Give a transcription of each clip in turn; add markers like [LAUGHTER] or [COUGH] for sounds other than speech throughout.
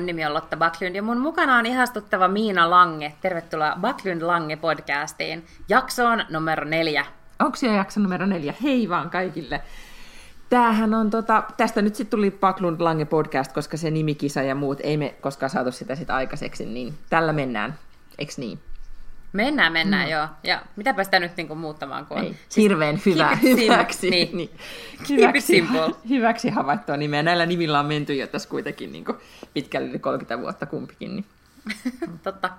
Mun nimi on Lotta Backlund ja mun mukana on ihastuttava Miina Lange. Tervetuloa Backlund Lange podcastiin jaksoon numero neljä. Onko jo jakso numero neljä? Hei vaan kaikille. Tämähän on, tota, tästä nyt sitten tuli Backlund Lange podcast, koska se nimikisa ja muut, ei me koskaan saatu sitä sit aikaiseksi, niin tällä mennään, eks niin? Mennään, mennään, mm. joo. Ja mitäpä sitä nyt niinku muuttamaan, kun on... Ei, siis hirveän hyvä, [LAUGHS] hyväksi, niin. Niin. hyväksi, hyväksi havaittua nimeä. Näillä nimillä on menty jo tässä kuitenkin niin pitkälle yli 30 vuotta kumpikin. Niin. [LAUGHS] Totta.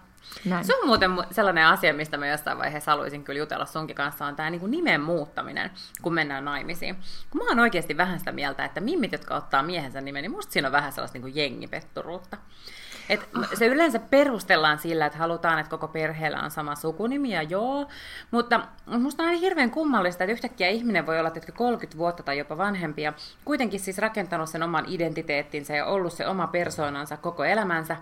Näin. Se on muuten sellainen asia, mistä mä jossain vaiheessa haluaisin kyllä jutella sunkin kanssa, on tämä niinku nimen muuttaminen, kun mennään naimisiin. Kun mä oon oikeasti vähän sitä mieltä, että mimmit, jotka ottaa miehensä nimen, niin musta siinä on vähän sellaista niinku jengipetturuutta. Et se yleensä perustellaan sillä, että halutaan, että koko perheellä on sama sukunimi, ja joo, mutta musta on hirveän kummallista, että yhtäkkiä ihminen voi olla että 30 vuotta tai jopa vanhempia, kuitenkin siis rakentanut sen oman identiteettinsä ja ollut se oma persoonansa koko elämänsä,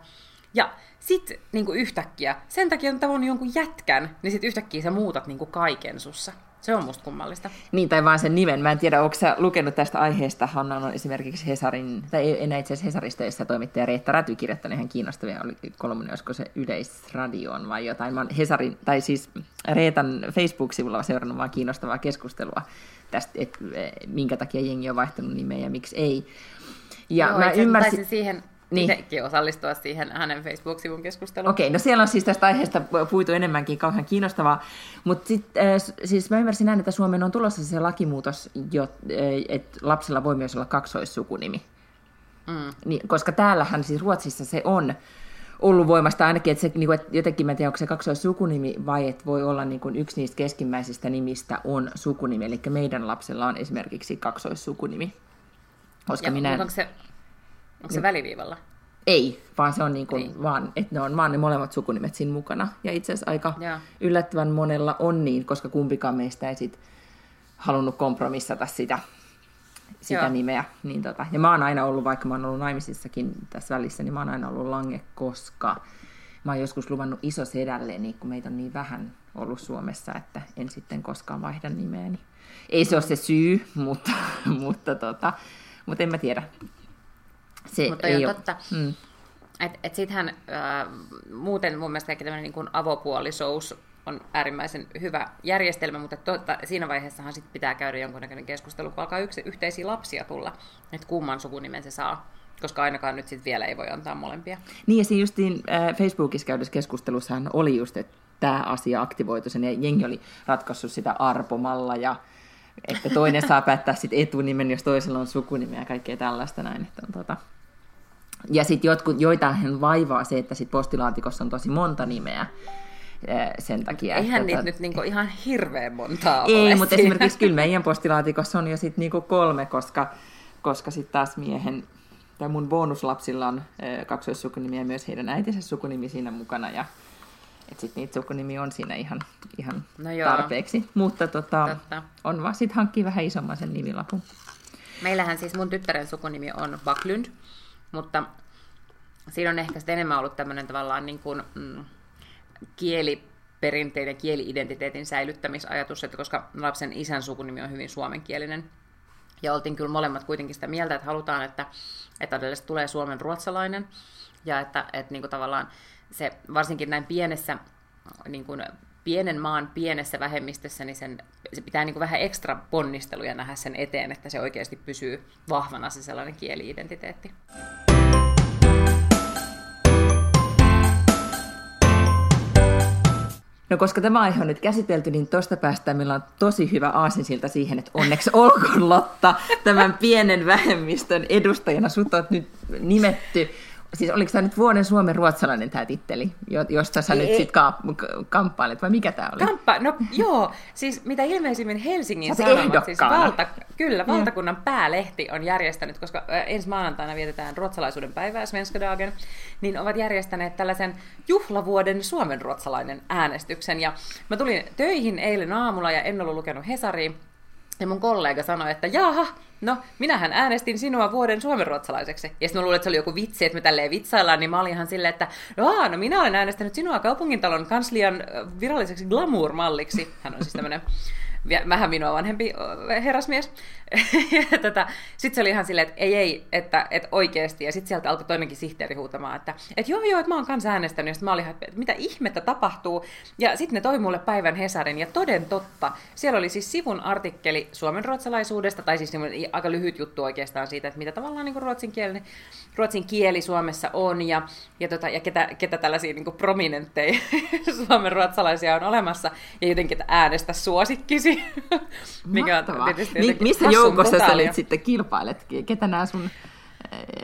ja sitten niin yhtäkkiä, sen takia, on jonkun jätkän, niin sitten yhtäkkiä sä muutat niin kuin kaiken sussa. Se on musta kummallista. Niin, tai vaan sen nimen. Mä en tiedä, onko sä lukenut tästä aiheesta. Hanna on esimerkiksi Hesarin, tai enää itse asiassa Hesarista, jossa toimittaja Reetta Räty kirjoittanut ihan kiinnostavia, oli kolmonen, olisiko se Yleisradioon vai jotain. Mä oon Hesarin, tai siis Reetan Facebook-sivulla seurannut vaan kiinnostavaa keskustelua tästä, että minkä takia jengi on vaihtanut nimeä ja miksi ei. Ja Joo, mä ymmärsin... siihen niin. itsekin osallistua siihen hänen Facebook-sivun keskusteluun. Okei, okay, no siellä on siis tästä aiheesta puitu enemmänkin kauhean kiinnostavaa, mutta sitten äh, siis mä ymmärsin näin, että Suomen on tulossa se lakimuutos, äh, että lapsella voi myös olla kaksoissukunimi. Mm. Niin, koska täällähän siis Ruotsissa se on ollut voimasta ainakin, että, se, niin kuin, että jotenkin mä en tiedä, onko se kaksoissukunimi vai että voi olla niin kuin yksi niistä keskimmäisistä nimistä on sukunimi, eli meidän lapsella on esimerkiksi kaksoissukunimi. Koska ja, minä... onko se Onko se väliviivalla? Ei, vaan se on niin kuin niin. vaan, että ne on vaan ne molemmat sukunimet siinä mukana. Ja itse asiassa aika ja. yllättävän monella on niin, koska kumpikaan meistä ei sit halunnut kompromissata sitä, sitä Joo. nimeä. Niin tota, ja mä oon aina ollut, vaikka mä oon ollut naimisissakin tässä välissä, niin mä oon aina ollut lange, koska mä oon joskus luvannut niin kun meitä on niin vähän ollut Suomessa, että en sitten koskaan vaihda nimeäni. Ei se ole se syy, [LAUGHS] mutta, mutta, tota, mutta en mä tiedä. Se Mutta ei ole. totta. Mm. Et, et sittenhän äh, muuten mun mielestä tämmöinen niin avopuolisous on äärimmäisen hyvä järjestelmä, mutta totta, siinä vaiheessahan sit pitää käydä jonkunnäköinen keskustelu, kun alkaa yksi, yhteisiä lapsia tulla, että kumman sukunimen se saa koska ainakaan nyt sit vielä ei voi antaa molempia. Niin ja siinä justiin äh, Facebookissa käydessä keskustelussahan oli just, että tämä asia aktivoitu sen ja jengi oli ratkaissut sitä arpomalla ja että toinen saa päättää sit etunimen, jos toisella on sukunimi ja kaikkea tällaista näin. Että on, tota... Ja sitten joitain vaivaa se, että sit postilaatikossa on tosi monta nimeä sen takia. Eihän että, niitä nyt niinku ihan hirveän montaa Ei, ole mutta esimerkiksi kyllä meidän postilaatikossa on jo sit niinku kolme, koska, koska sitten taas miehen tai mun bonuslapsilla on kaksoissukunimi ja myös heidän äitinsä sukunimi siinä mukana. Ja että sitten niitä sukunimi on siinä ihan, ihan no tarpeeksi. Mutta tota, on vaan sitten hankkii vähän isomman sen nimilapun. Meillähän siis mun tyttären sukunimi on Baklund, mutta siinä on ehkä sitten enemmän ollut tämmöinen tavallaan niin kuin, mm, kieliperinteiden, kieli-identiteetin säilyttämisajatus, että koska lapsen isän sukunimi on hyvin suomenkielinen, ja oltiin kyllä molemmat kuitenkin sitä mieltä, että halutaan, että, että tulee suomen ruotsalainen, ja että, että niin kuin tavallaan se varsinkin näin pienessä, niin kuin pienen maan pienessä vähemmistössä, niin sen, se pitää niin kuin vähän ekstra ponnisteluja nähdä sen eteen, että se oikeasti pysyy vahvana se sellainen kieli-identiteetti. No koska tämä aihe on nyt käsitelty, niin tuosta päästään meillä on tosi hyvä aasinsilta siihen, että onneksi olkoon Lotta tämän pienen vähemmistön edustajana. Sut on nyt nimetty Siis oliko tämä nyt vuoden Suomen ruotsalainen tämä titteli, josta sä ei, nyt sitten ka- kamppailet, vai mikä tämä oli? Kamppa, no joo, siis mitä ilmeisimmin Helsingin Sanomat, siis valta, kyllä, valtakunnan ja. päälehti on järjestänyt, koska ensi maanantaina vietetään ruotsalaisuuden päivää, Svenska Dagen, niin ovat järjestäneet tällaisen juhlavuoden Suomen ruotsalainen äänestyksen. Ja mä tulin töihin eilen aamulla ja en ollut lukenut Hesariin, ja mun kollega sanoi, että jaha, no minähän äänestin sinua vuoden suomenruotsalaiseksi. Ja sitten mä luulin, että se oli joku vitsi, että me tälleen vitsaillaan, niin mä olin ihan silleen, että no, no minä olen äänestänyt sinua kaupungintalon kanslian viralliseksi glamour-malliksi. Hän on siis tämmöinen vähän minua vanhempi herrasmies. [LAUGHS] tota, sitten se oli ihan silleen, että ei, ei, että, että oikeasti. Ja sitten sieltä alkoi toinenkin sihteeri huutamaan, että, että joo, joo, että mä oon kanssa äänestänyt. Ja sitten mä olin, että mitä ihmettä tapahtuu. Ja sitten ne toi mulle päivän Hesarin. Ja toden totta, siellä oli siis sivun artikkeli suomen ruotsalaisuudesta, tai siis aika lyhyt juttu oikeastaan siitä, että mitä tavallaan niin ruotsin, kieli, ruotsin kieli Suomessa on. Ja, ja, tota, ja ketä, ketä tällaisia niin prominentteja [LAUGHS] suomen ruotsalaisia on olemassa. Ja jotenkin, että äänestä suosikkisi. Mikä on tietysti Mi- missä joukossa sä olit sitten kilpailet? Ketä nämä sun...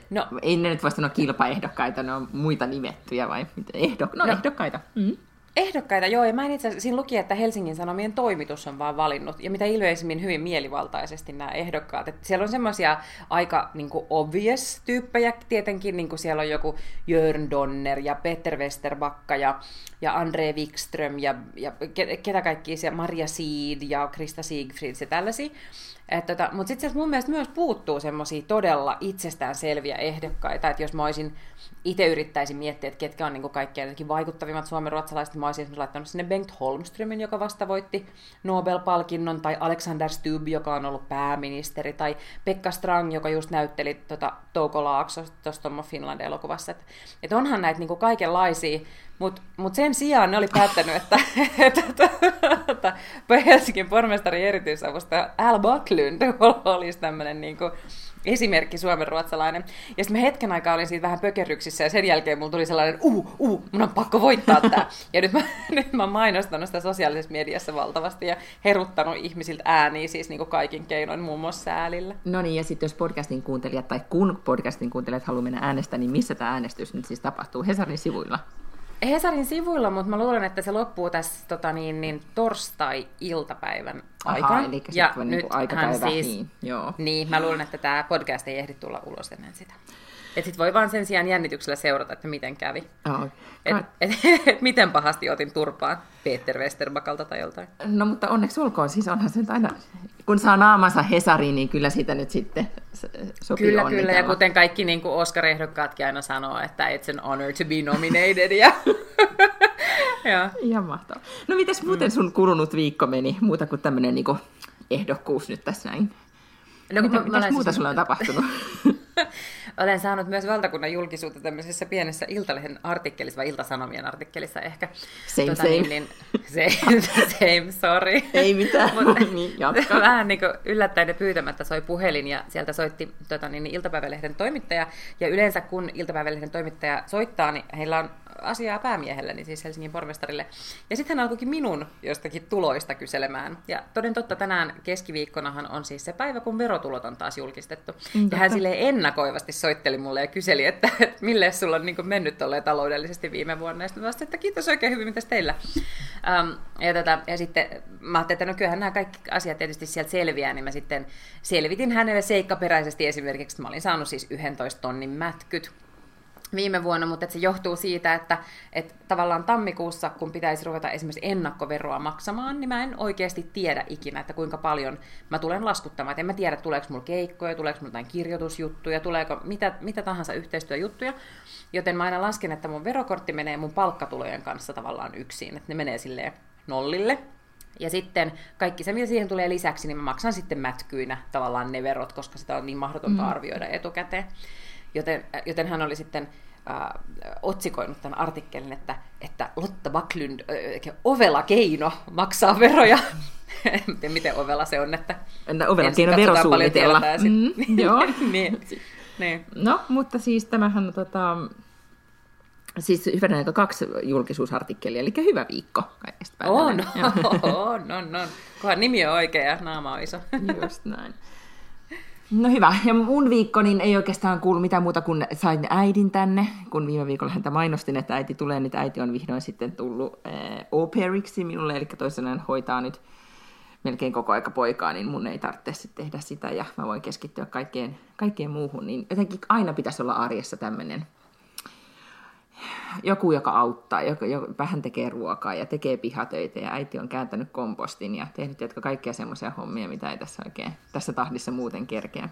No, ei ne nyt voi sanoa kilpaehdokkaita, ne on muita nimettyjä vai ehdok... no, no, ehdokkaita. Mm. Ehdokkaita, joo, ja mä en itse siinä luki, että Helsingin Sanomien toimitus on vaan valinnut, ja mitä ilmeisimmin hyvin mielivaltaisesti nämä ehdokkaat. Et siellä on semmoisia aika niin kuin obvious tyyppejä, tietenkin niin kuin siellä on joku Jörn Donner ja Peter Westerbakka ja, ja Andre Wikström ja, ja ketä kaikki siellä, Maria Seed ja Krista Siegfried ja tällaisia. Tota, Mutta sitten mun mielestä myös puuttuu semmoisia todella itsestään selviä ehdokkaita, että jos mä olisin itse yrittäisin miettiä, että ketkä on niin kaikkein vaikuttavimmat suomen ruotsalaiset. Mä olisin laittanut sinne Bengt Holmströmin, joka vasta voitti Nobel-palkinnon, tai Alexander Stubb, joka on ollut pääministeri, tai Pekka Strang, joka just näytteli tota, Touko Laakso tuossa Finland-elokuvassa. Että et onhan näitä niin kaikenlaisia, mutta mut sen sijaan ne oli päättänyt, että, että, että, että Helsingin pormestari erityisavusta Al Backlund olisi tämmöinen niin esimerkki suomen ruotsalainen. Ja sitten mä hetken aikaa olin siitä vähän pökerryksissä ja sen jälkeen mulla tuli sellainen, uu, uu, mun on pakko voittaa tämä. ja nyt mä, [LAUGHS] nyt mä mainostanut sitä sosiaalisessa mediassa valtavasti ja heruttanut ihmisiltä ääniä siis niin kuin kaikin keinoin, muun muassa säälillä. No niin, ja sitten jos podcastin kuuntelijat tai kun podcastin kuuntelijat haluaa mennä äänestämään, niin missä tämä äänestys nyt siis tapahtuu? Hesarin sivuilla? Hesarin sivuilla, mutta mä luulen, että se loppuu tässä tota, niin, niin, torstai-iltapäivän aikana. Aha, eli ja nyt niin aikapäivä. Siis, niin, joo. niin, mä luulen, että tämä podcast ei ehdi tulla ulos ennen sitä. Että sit voi vaan sen sijaan jännityksellä seurata, että miten kävi. Oh. Et, et, [LAUGHS] et, miten pahasti otin turpaan Peter Westerbakalta tai joltain. No mutta onneksi olkoon, siis onhan se aina, kun saa naamansa Hesariin, niin kyllä sitä nyt sitten sopii Kyllä, onnitella. kyllä, ja kuten kaikki niin kuin Oscar-ehdokkaatkin aina sanoo, että it's an honor to be nominated. ja... [LAUGHS] ja. Ihan mahtavaa. No mitäs muuten sun kulunut viikko meni, muuta kuin tämmöinen niin ehdokkuus nyt tässä näin? No, Mitä, mä, mitäs muuta siis... sulla on tapahtunut? [LAUGHS] Olen saanut myös valtakunnan julkisuutta tämmöisessä pienessä Iltalehden artikkelissa, vai Iltasanomien artikkelissa ehkä. Same, tota, same. Niin, niin, same, [LAUGHS] same, sorry. Ei mitään, [LAUGHS] Mut, niin, jatka. Vähän niin kuin yllättäen ja pyytämättä soi puhelin, ja sieltä soitti tota, niin, niin Iltapäivälehden toimittaja, ja yleensä kun Iltapäivälehden toimittaja soittaa, niin heillä on asiaa päämiehelle, niin siis Helsingin pormestarille. Ja sitten hän alkoikin minun jostakin tuloista kyselemään. Ja toden totta tänään keskiviikkonahan on siis se päivä, kun verotulot on taas julkistettu. Mm, ja hän sille ennakoivasti soitteli mulle ja kyseli, että, että mille sulla on niin mennyt tolleen taloudellisesti viime vuonna. Ja sitten vastasin, että kiitos oikein hyvin, mitäs teillä. Um, ja, tätä, ja sitten mä ajattelin, että no kyllähän nämä kaikki asiat tietysti sieltä selviää, niin mä sitten selvitin hänelle seikkaperäisesti esimerkiksi, että mä olin saanut siis 11 tonnin mätkyt viime vuonna, mutta että se johtuu siitä, että, että tavallaan tammikuussa, kun pitäisi ruveta esimerkiksi ennakkoveroa maksamaan, niin mä en oikeasti tiedä ikinä, että kuinka paljon mä tulen laskuttamaan. Et en mä tiedä, tuleeko mulla keikkoja, tuleeko mulla jotain kirjoitusjuttuja, tuleeko mitä, mitä tahansa yhteistyöjuttuja. Joten mä aina lasken, että mun verokortti menee mun palkkatulojen kanssa tavallaan yksin, että ne menee silleen nollille. Ja sitten kaikki se, mitä siihen tulee lisäksi, niin mä maksan sitten mätkyinä tavallaan ne verot, koska sitä on niin mahdotonta mm. arvioida etukäteen. Joten, joten hän oli sitten äh, otsikoinut tämän artikkelin, että, että Lotta Backlund, äh, ovela keino maksaa veroja. [LAUGHS] en tiedä, miten ovela se on, että Entä ovela keino verosuunnitella. Mm, [LAUGHS] joo. [LAUGHS] niin. niin. No, mutta siis tämähän tota, Siis hyvänä aika kaksi julkisuusartikkelia, eli hyvä viikko kaikesta On, on, on, on. Kunhan nimi on oikea ja naama on iso. Just näin. No hyvä. Ja mun viikko niin ei oikeastaan kuulu mitään muuta kuin sain äidin tänne, kun viime viikolla häntä mainostin, että äiti tulee, niin äiti on vihdoin sitten tullut äh, au pairiksi minulle, eli toisenaan hoitaa nyt melkein koko aika poikaa, niin mun ei tarvitse tehdä sitä ja mä voin keskittyä kaikkeen, kaikkeen muuhun. Niin jotenkin aina pitäisi olla arjessa tämmöinen joku, joka auttaa, joka, joka vähän tekee ruokaa ja tekee pihatöitä ja äiti on kääntänyt kompostin ja tehnyt jotka kaikkia semmoisia hommia, mitä ei tässä oikein tässä tahdissa muuten kerkeä.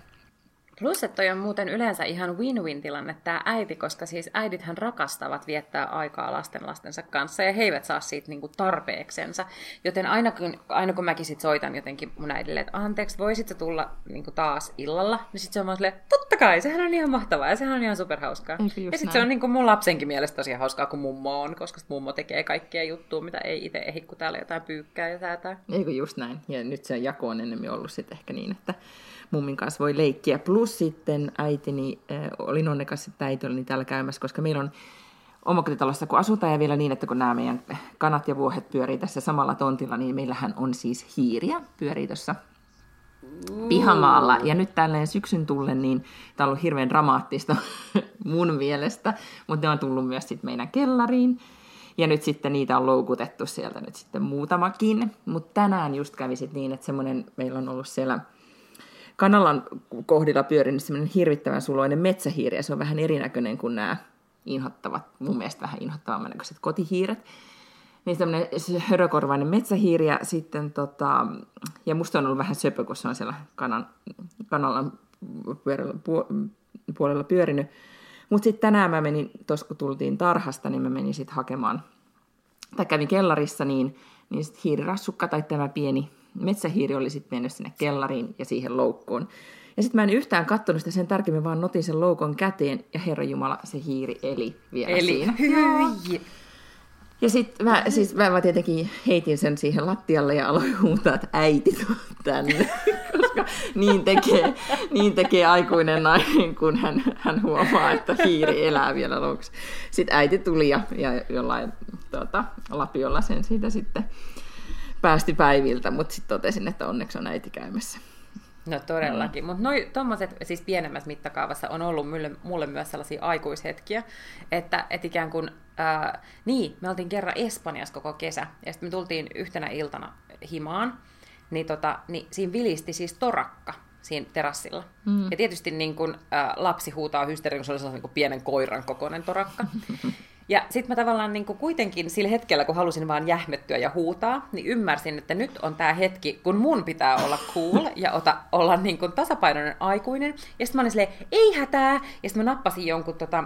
Plus, että toi on muuten yleensä ihan win-win tilanne tämä äiti, koska siis äidithän rakastavat viettää aikaa lasten lastensa kanssa ja he eivät saa siitä niinku tarpeeksensa. Joten aina kun, aina kun mäkin sit soitan jotenkin mun äidille, että anteeksi, voisit sä tulla niinku taas illalla, niin sitten se on vaan silleen, totta kai, sehän on ihan mahtavaa ja sehän on ihan superhauskaa. Ja sitten se on niinku mun lapsenkin mielestä tosi hauskaa, kun mummo on, koska mummo tekee kaikkia juttuja, mitä ei itse ehdi, kun täällä jotain pyykkää ja säätää. Eikö just näin. Ja nyt se jako on enemmän ollut sitten ehkä niin, että mummin kanssa voi leikkiä. Plus sitten äitini, äh, olin onnekas, että äiti oli täällä käymässä, koska meillä on omakotitalossa, kun asutaan ja vielä niin, että kun nämä meidän kanat ja vuohet pyörii tässä samalla tontilla, niin meillähän on siis hiiriä pyörii tuossa pihamaalla. Ja nyt tälleen syksyn tullen, niin tämä on ollut hirveän dramaattista [LAUGHS] mun mielestä, mutta ne on tullut myös sitten meidän kellariin. Ja nyt sitten niitä on loukutettu sieltä nyt sitten muutamakin. Mutta tänään just kävi niin, että semmoinen, meillä on ollut siellä kanalan kohdilla pyörinyt semmoinen hirvittävän suloinen metsähiiri, ja se on vähän erinäköinen kuin nämä inhottavat, mun mielestä vähän inhottavan näköiset kotihiiret. Niin semmoinen hörökorvainen metsähiiri, ja sitten tota, ja musta on ollut vähän söpö, kun se on siellä kanan, kanalan puolella pyörinyt. Mutta sitten tänään mä menin, tuossa kun tultiin tarhasta, niin mä menin sitten hakemaan, tai kävin kellarissa, niin, niin sitten hiirirassukka tai tämä pieni metsähiiri oli sitten mennyt sinne kellariin ja siihen loukkuun. Ja sitten mä en yhtään katsonut sitä sen tarkemmin, vaan notin sen loukon käteen ja Herra Jumala, se hiiri eli vielä eli, siinä. Hyi. Ja sitten mä, siis mä, mä tietenkin heitin sen siihen lattialle ja aloin huutaa, että äiti tänne, [LAUGHS] koska niin tekee, niin tekee aikuinen nainen, kun hän, hän huomaa, että hiiri elää vielä loukussa. Sitten äiti tuli ja, ja jollain tuota, lapiolla sen siitä sitten päästi päiviltä, mutta sitten totesin, että onneksi on äiti käymässä. No todellakin, mm. mutta noi tuommoiset siis pienemmässä mittakaavassa on ollut mulle, mulle myös sellaisia aikuishetkiä, että et ikään kuin, ää, niin, me oltiin kerran Espanjassa koko kesä, ja sitten me tultiin yhtenä iltana himaan, niin, tota, niin siinä vilisti siis torakka siinä terassilla. Mm. Ja tietysti niin kun, ä, lapsi huutaa hysteria, kun se oli sellainen niin pienen koiran kokoinen torakka. [LAUGHS] Ja sitten mä tavallaan niin kuin kuitenkin sillä hetkellä, kun halusin vaan jähmettyä ja huutaa, niin ymmärsin, että nyt on tämä hetki, kun mun pitää olla cool ja ota, olla niin kuin tasapainoinen aikuinen. Ja sitten mä olin silleen, ei hätää. Ja sitten mä nappasin jonkun tota,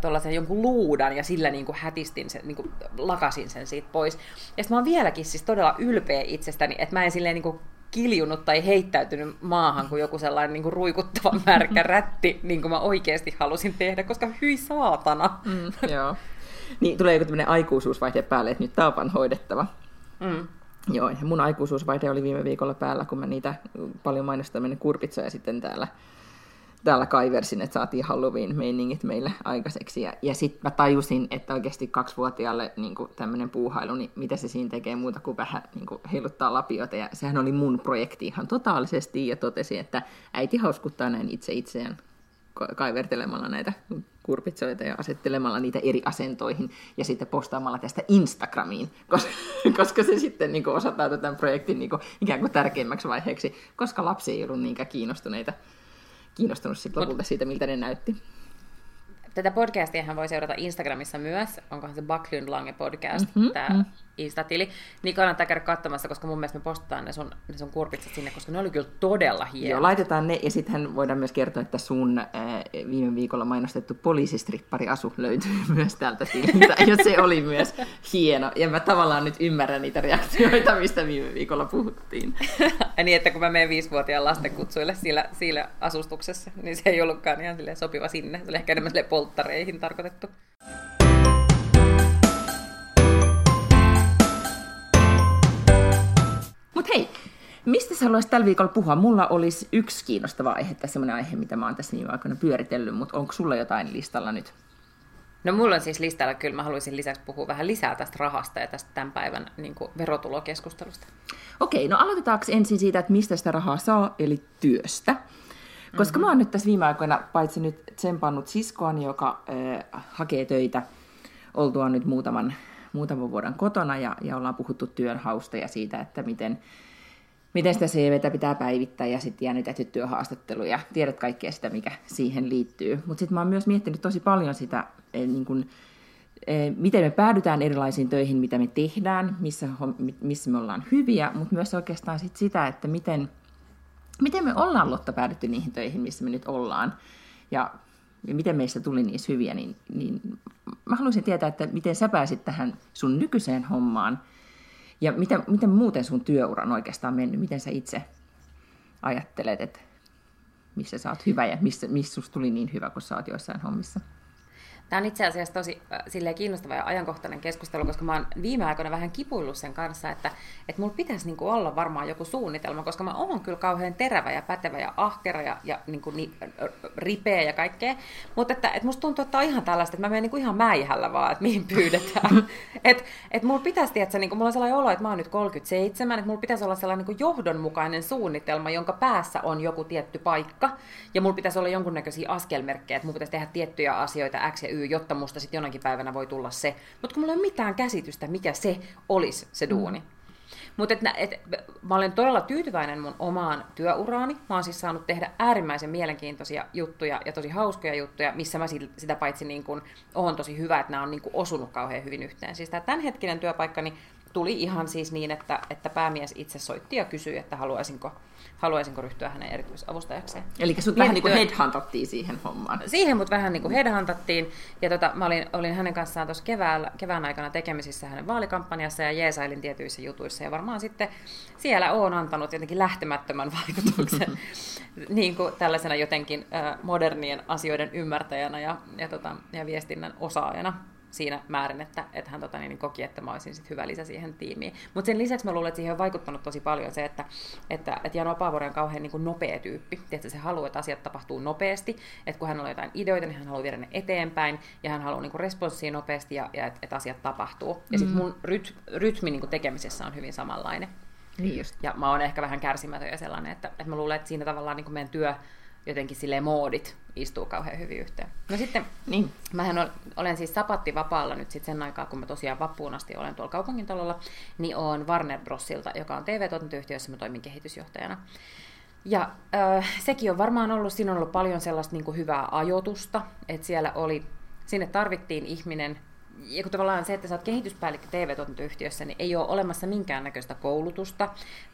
tuollaisen jonkun luudan ja sillä niin kuin hätistin sen, niin kuin lakasin sen siitä pois. Ja sitten mä oon vieläkin siis todella ylpeä itsestäni, että mä en silleen niin kuin kiljunut tai heittäytynyt maahan kuin joku sellainen niin kuin ruikuttava [LAUGHS] märkä rätti, niin kuin mä oikeasti halusin tehdä, koska hyi saatana. Mm, [LAUGHS] joo. Niin tulee joku tämmöinen aikuisuusvaihe päälle, että nyt tämä on hoidettava. Mm. Joo, mun aikuisuusvaihe oli viime viikolla päällä, kun mä niitä paljon mainostaminen kurpitsoja sitten täällä täällä kaiversin, että saatiin Halloween-meiningit meille aikaiseksi. Ja, ja sitten mä tajusin, että oikeasti kaksivuotiaalle niin tämmöinen puuhailu, niin mitä se siinä tekee muuta kuin vähän niin kuin heiluttaa lapioita. Ja sehän oli mun projekti ihan totaalisesti ja totesi, että äiti hauskuttaa näin itse itseään kaivertelemalla näitä kurpitsoita ja asettelemalla niitä eri asentoihin ja sitten postaamalla tästä Instagramiin, [LAUGHS] koska, koska se sitten niin osoittautui tämän projektin niin kuin, ikään kuin tärkeimmäksi vaiheeksi, koska lapsi ei ollut niinkään kiinnostuneita kiinnostunut sitten lopulta siitä, miltä ne näytti. Tätä podcastia voi seurata Instagramissa myös. Onkohan se Backlund Lange podcast, mm-hmm, tämä mm. Insta-tili. Niin kannattaa käydä katsomassa, koska mun mielestä me postataan ne sun, ne sun kurpitset sinne, koska ne oli kyllä todella hienoja. Joo, laitetaan ne, ja sitten voidaan myös kertoa, että sun äh, viime viikolla mainostettu poliisistrippari-asu löytyy [LAUGHS] myös täältä tililtä, ja se oli myös hieno. Ja mä tavallaan nyt ymmärrän niitä reaktioita, mistä viime viikolla puhuttiin. [LAUGHS] niin, että kun mä menen viisivuotiaan lasten kutsuille sillä, sillä asustuksessa, niin se ei ollutkaan ihan sopiva sinne. Se oli ehkä enemmän polttareihin tarkoitettu. Mutta hei, mistä sä haluaisit tällä viikolla puhua? Mulla olisi yksi kiinnostava aihe, tässä sellainen aihe, mitä mä oon tässä viime aikoina pyöritellyt, mutta onko sulla jotain listalla nyt? No mulla on siis listalla, kyllä mä haluaisin lisäksi puhua vähän lisää tästä rahasta ja tästä tämän päivän niin kuin verotulokeskustelusta. Okei, no aloitetaanko ensin siitä, että mistä sitä rahaa saa, eli työstä. Koska mm-hmm. mä oon nyt tässä viime aikoina paitsi nyt tsempannut siskoani, joka äh, hakee töitä oltua nyt muutaman, muutaman vuoden kotona ja, ja ollaan puhuttu työnhausta ja siitä, että miten, miten sitä CVtä pitää päivittää ja sitten jännitetty työhaastatteluja. Tiedät kaikkea sitä, mikä siihen liittyy. Mutta sitten mä oon myös miettinyt tosi paljon sitä, eh, niin kun, eh, miten me päädytään erilaisiin töihin, mitä me tehdään, missä, missä me ollaan hyviä, mutta myös oikeastaan sit sitä, että miten – miten me ollaan Lotta päädytty niihin töihin, missä me nyt ollaan, ja, ja miten meistä tuli niissä hyviä, niin, niin mä haluaisin tietää, että miten sä pääsit tähän sun nykyiseen hommaan, ja miten, miten muuten sun työura on oikeastaan mennyt, miten sä itse ajattelet, että missä sä oot hyvä ja missä, missä tuli niin hyvä, kun sä oot joissain hommissa? Tämä on itse asiassa tosi äh, kiinnostava ja ajankohtainen keskustelu, koska mä oon viime aikoina vähän kipuillut sen kanssa, että, että mulla pitäisi niin olla varmaan joku suunnitelma, koska mä oon kyllä kauhean terävä ja pätevä ja ahkera ja, ja niin kuin ni, ripeä ja kaikkea. Mutta että, että musta tuntuu, että on ihan tällaista, että mä menen niin kuin ihan mäihällä vaan, että mihin pyydetään. [LAUGHS] että että mulla pitäisi, että niin kuin, mulla on sellainen olo, että mä oon nyt 37, että mulla pitäisi olla sellainen niin kuin johdonmukainen suunnitelma, jonka päässä on joku tietty paikka. Ja mulla pitäisi olla jonkunnäköisiä askelmerkkejä, että mulla pitäisi tehdä tiettyjä asioita X ja Y, jotta musta sitten jonakin päivänä voi tulla se. Mutta kun mulla ei ole mitään käsitystä, mikä se olisi se duuni. Mm. Mutta mä olen todella tyytyväinen mun omaan työuraani. Mä oon siis saanut tehdä äärimmäisen mielenkiintoisia juttuja ja tosi hauskoja juttuja, missä mä sitä paitsi niin kun, oon tosi hyvä, että nämä on niin kun, osunut kauhean hyvin yhteen. Siis tämä tämänhetkinen työpaikkani tuli ihan siis niin, että, että päämies itse soitti ja kysyi, että haluaisinko haluaisinko ryhtyä hänen erityisavustajakseen. Eli sut vähän niin kuin headhuntattiin siihen hommaan. Siihen mut vähän niin kuin headhuntattiin. Ja tota, mä olin, olin hänen kanssaan tuossa keväällä, kevään aikana tekemisissä hänen vaalikampanjassa ja jeesailin tietyissä jutuissa. Ja varmaan sitten siellä on antanut jotenkin lähtemättömän [LAUGHS] vaikutuksen [LAUGHS] niin kuin tällaisena jotenkin modernien asioiden ymmärtäjänä ja, ja, tota, ja viestinnän osaajana siinä määrin, että, että hän tota, niin, koki, että mä olisin sit hyvä lisä siihen tiimiin. Mutta sen lisäksi mä luulen, että siihen on vaikuttanut tosi paljon se, että, että, että Jano Paavori on kauhean niin kuin nopea tyyppi. Tiedätkö, se haluaa, että asiat tapahtuu nopeasti, että kun hän on jotain ideoita, niin hän haluaa viedä ne eteenpäin, ja hän haluaa niin responssia nopeasti, ja, ja että, että asiat tapahtuu. Ja sitten mm. mun ryt, rytmi niin kuin tekemisessä on hyvin samanlainen. Niin just. Ja mä oon ehkä vähän kärsimätön ja sellainen, että, että mä luulen, että siinä tavallaan niin kuin meidän työ jotenkin sille moodit istuu kauhean hyvin yhteen. No sitten, niin. mähän olen siis sapattivapaalla nyt sitten sen aikaa, kun mä tosiaan vappuun asti olen tuolla kaupungintalolla, niin on Warner Brosilta, joka on TV-tuotantoyhtiö, jossa mä toimin kehitysjohtajana. Ja äh, sekin on varmaan ollut, siinä on ollut paljon sellaista niin kuin hyvää ajotusta, että siellä oli, sinne tarvittiin ihminen, ja kun tavallaan se, että sä oot kehityspäällikkö TV-tuotantoyhtiössä, niin ei ole olemassa minkäännäköistä koulutusta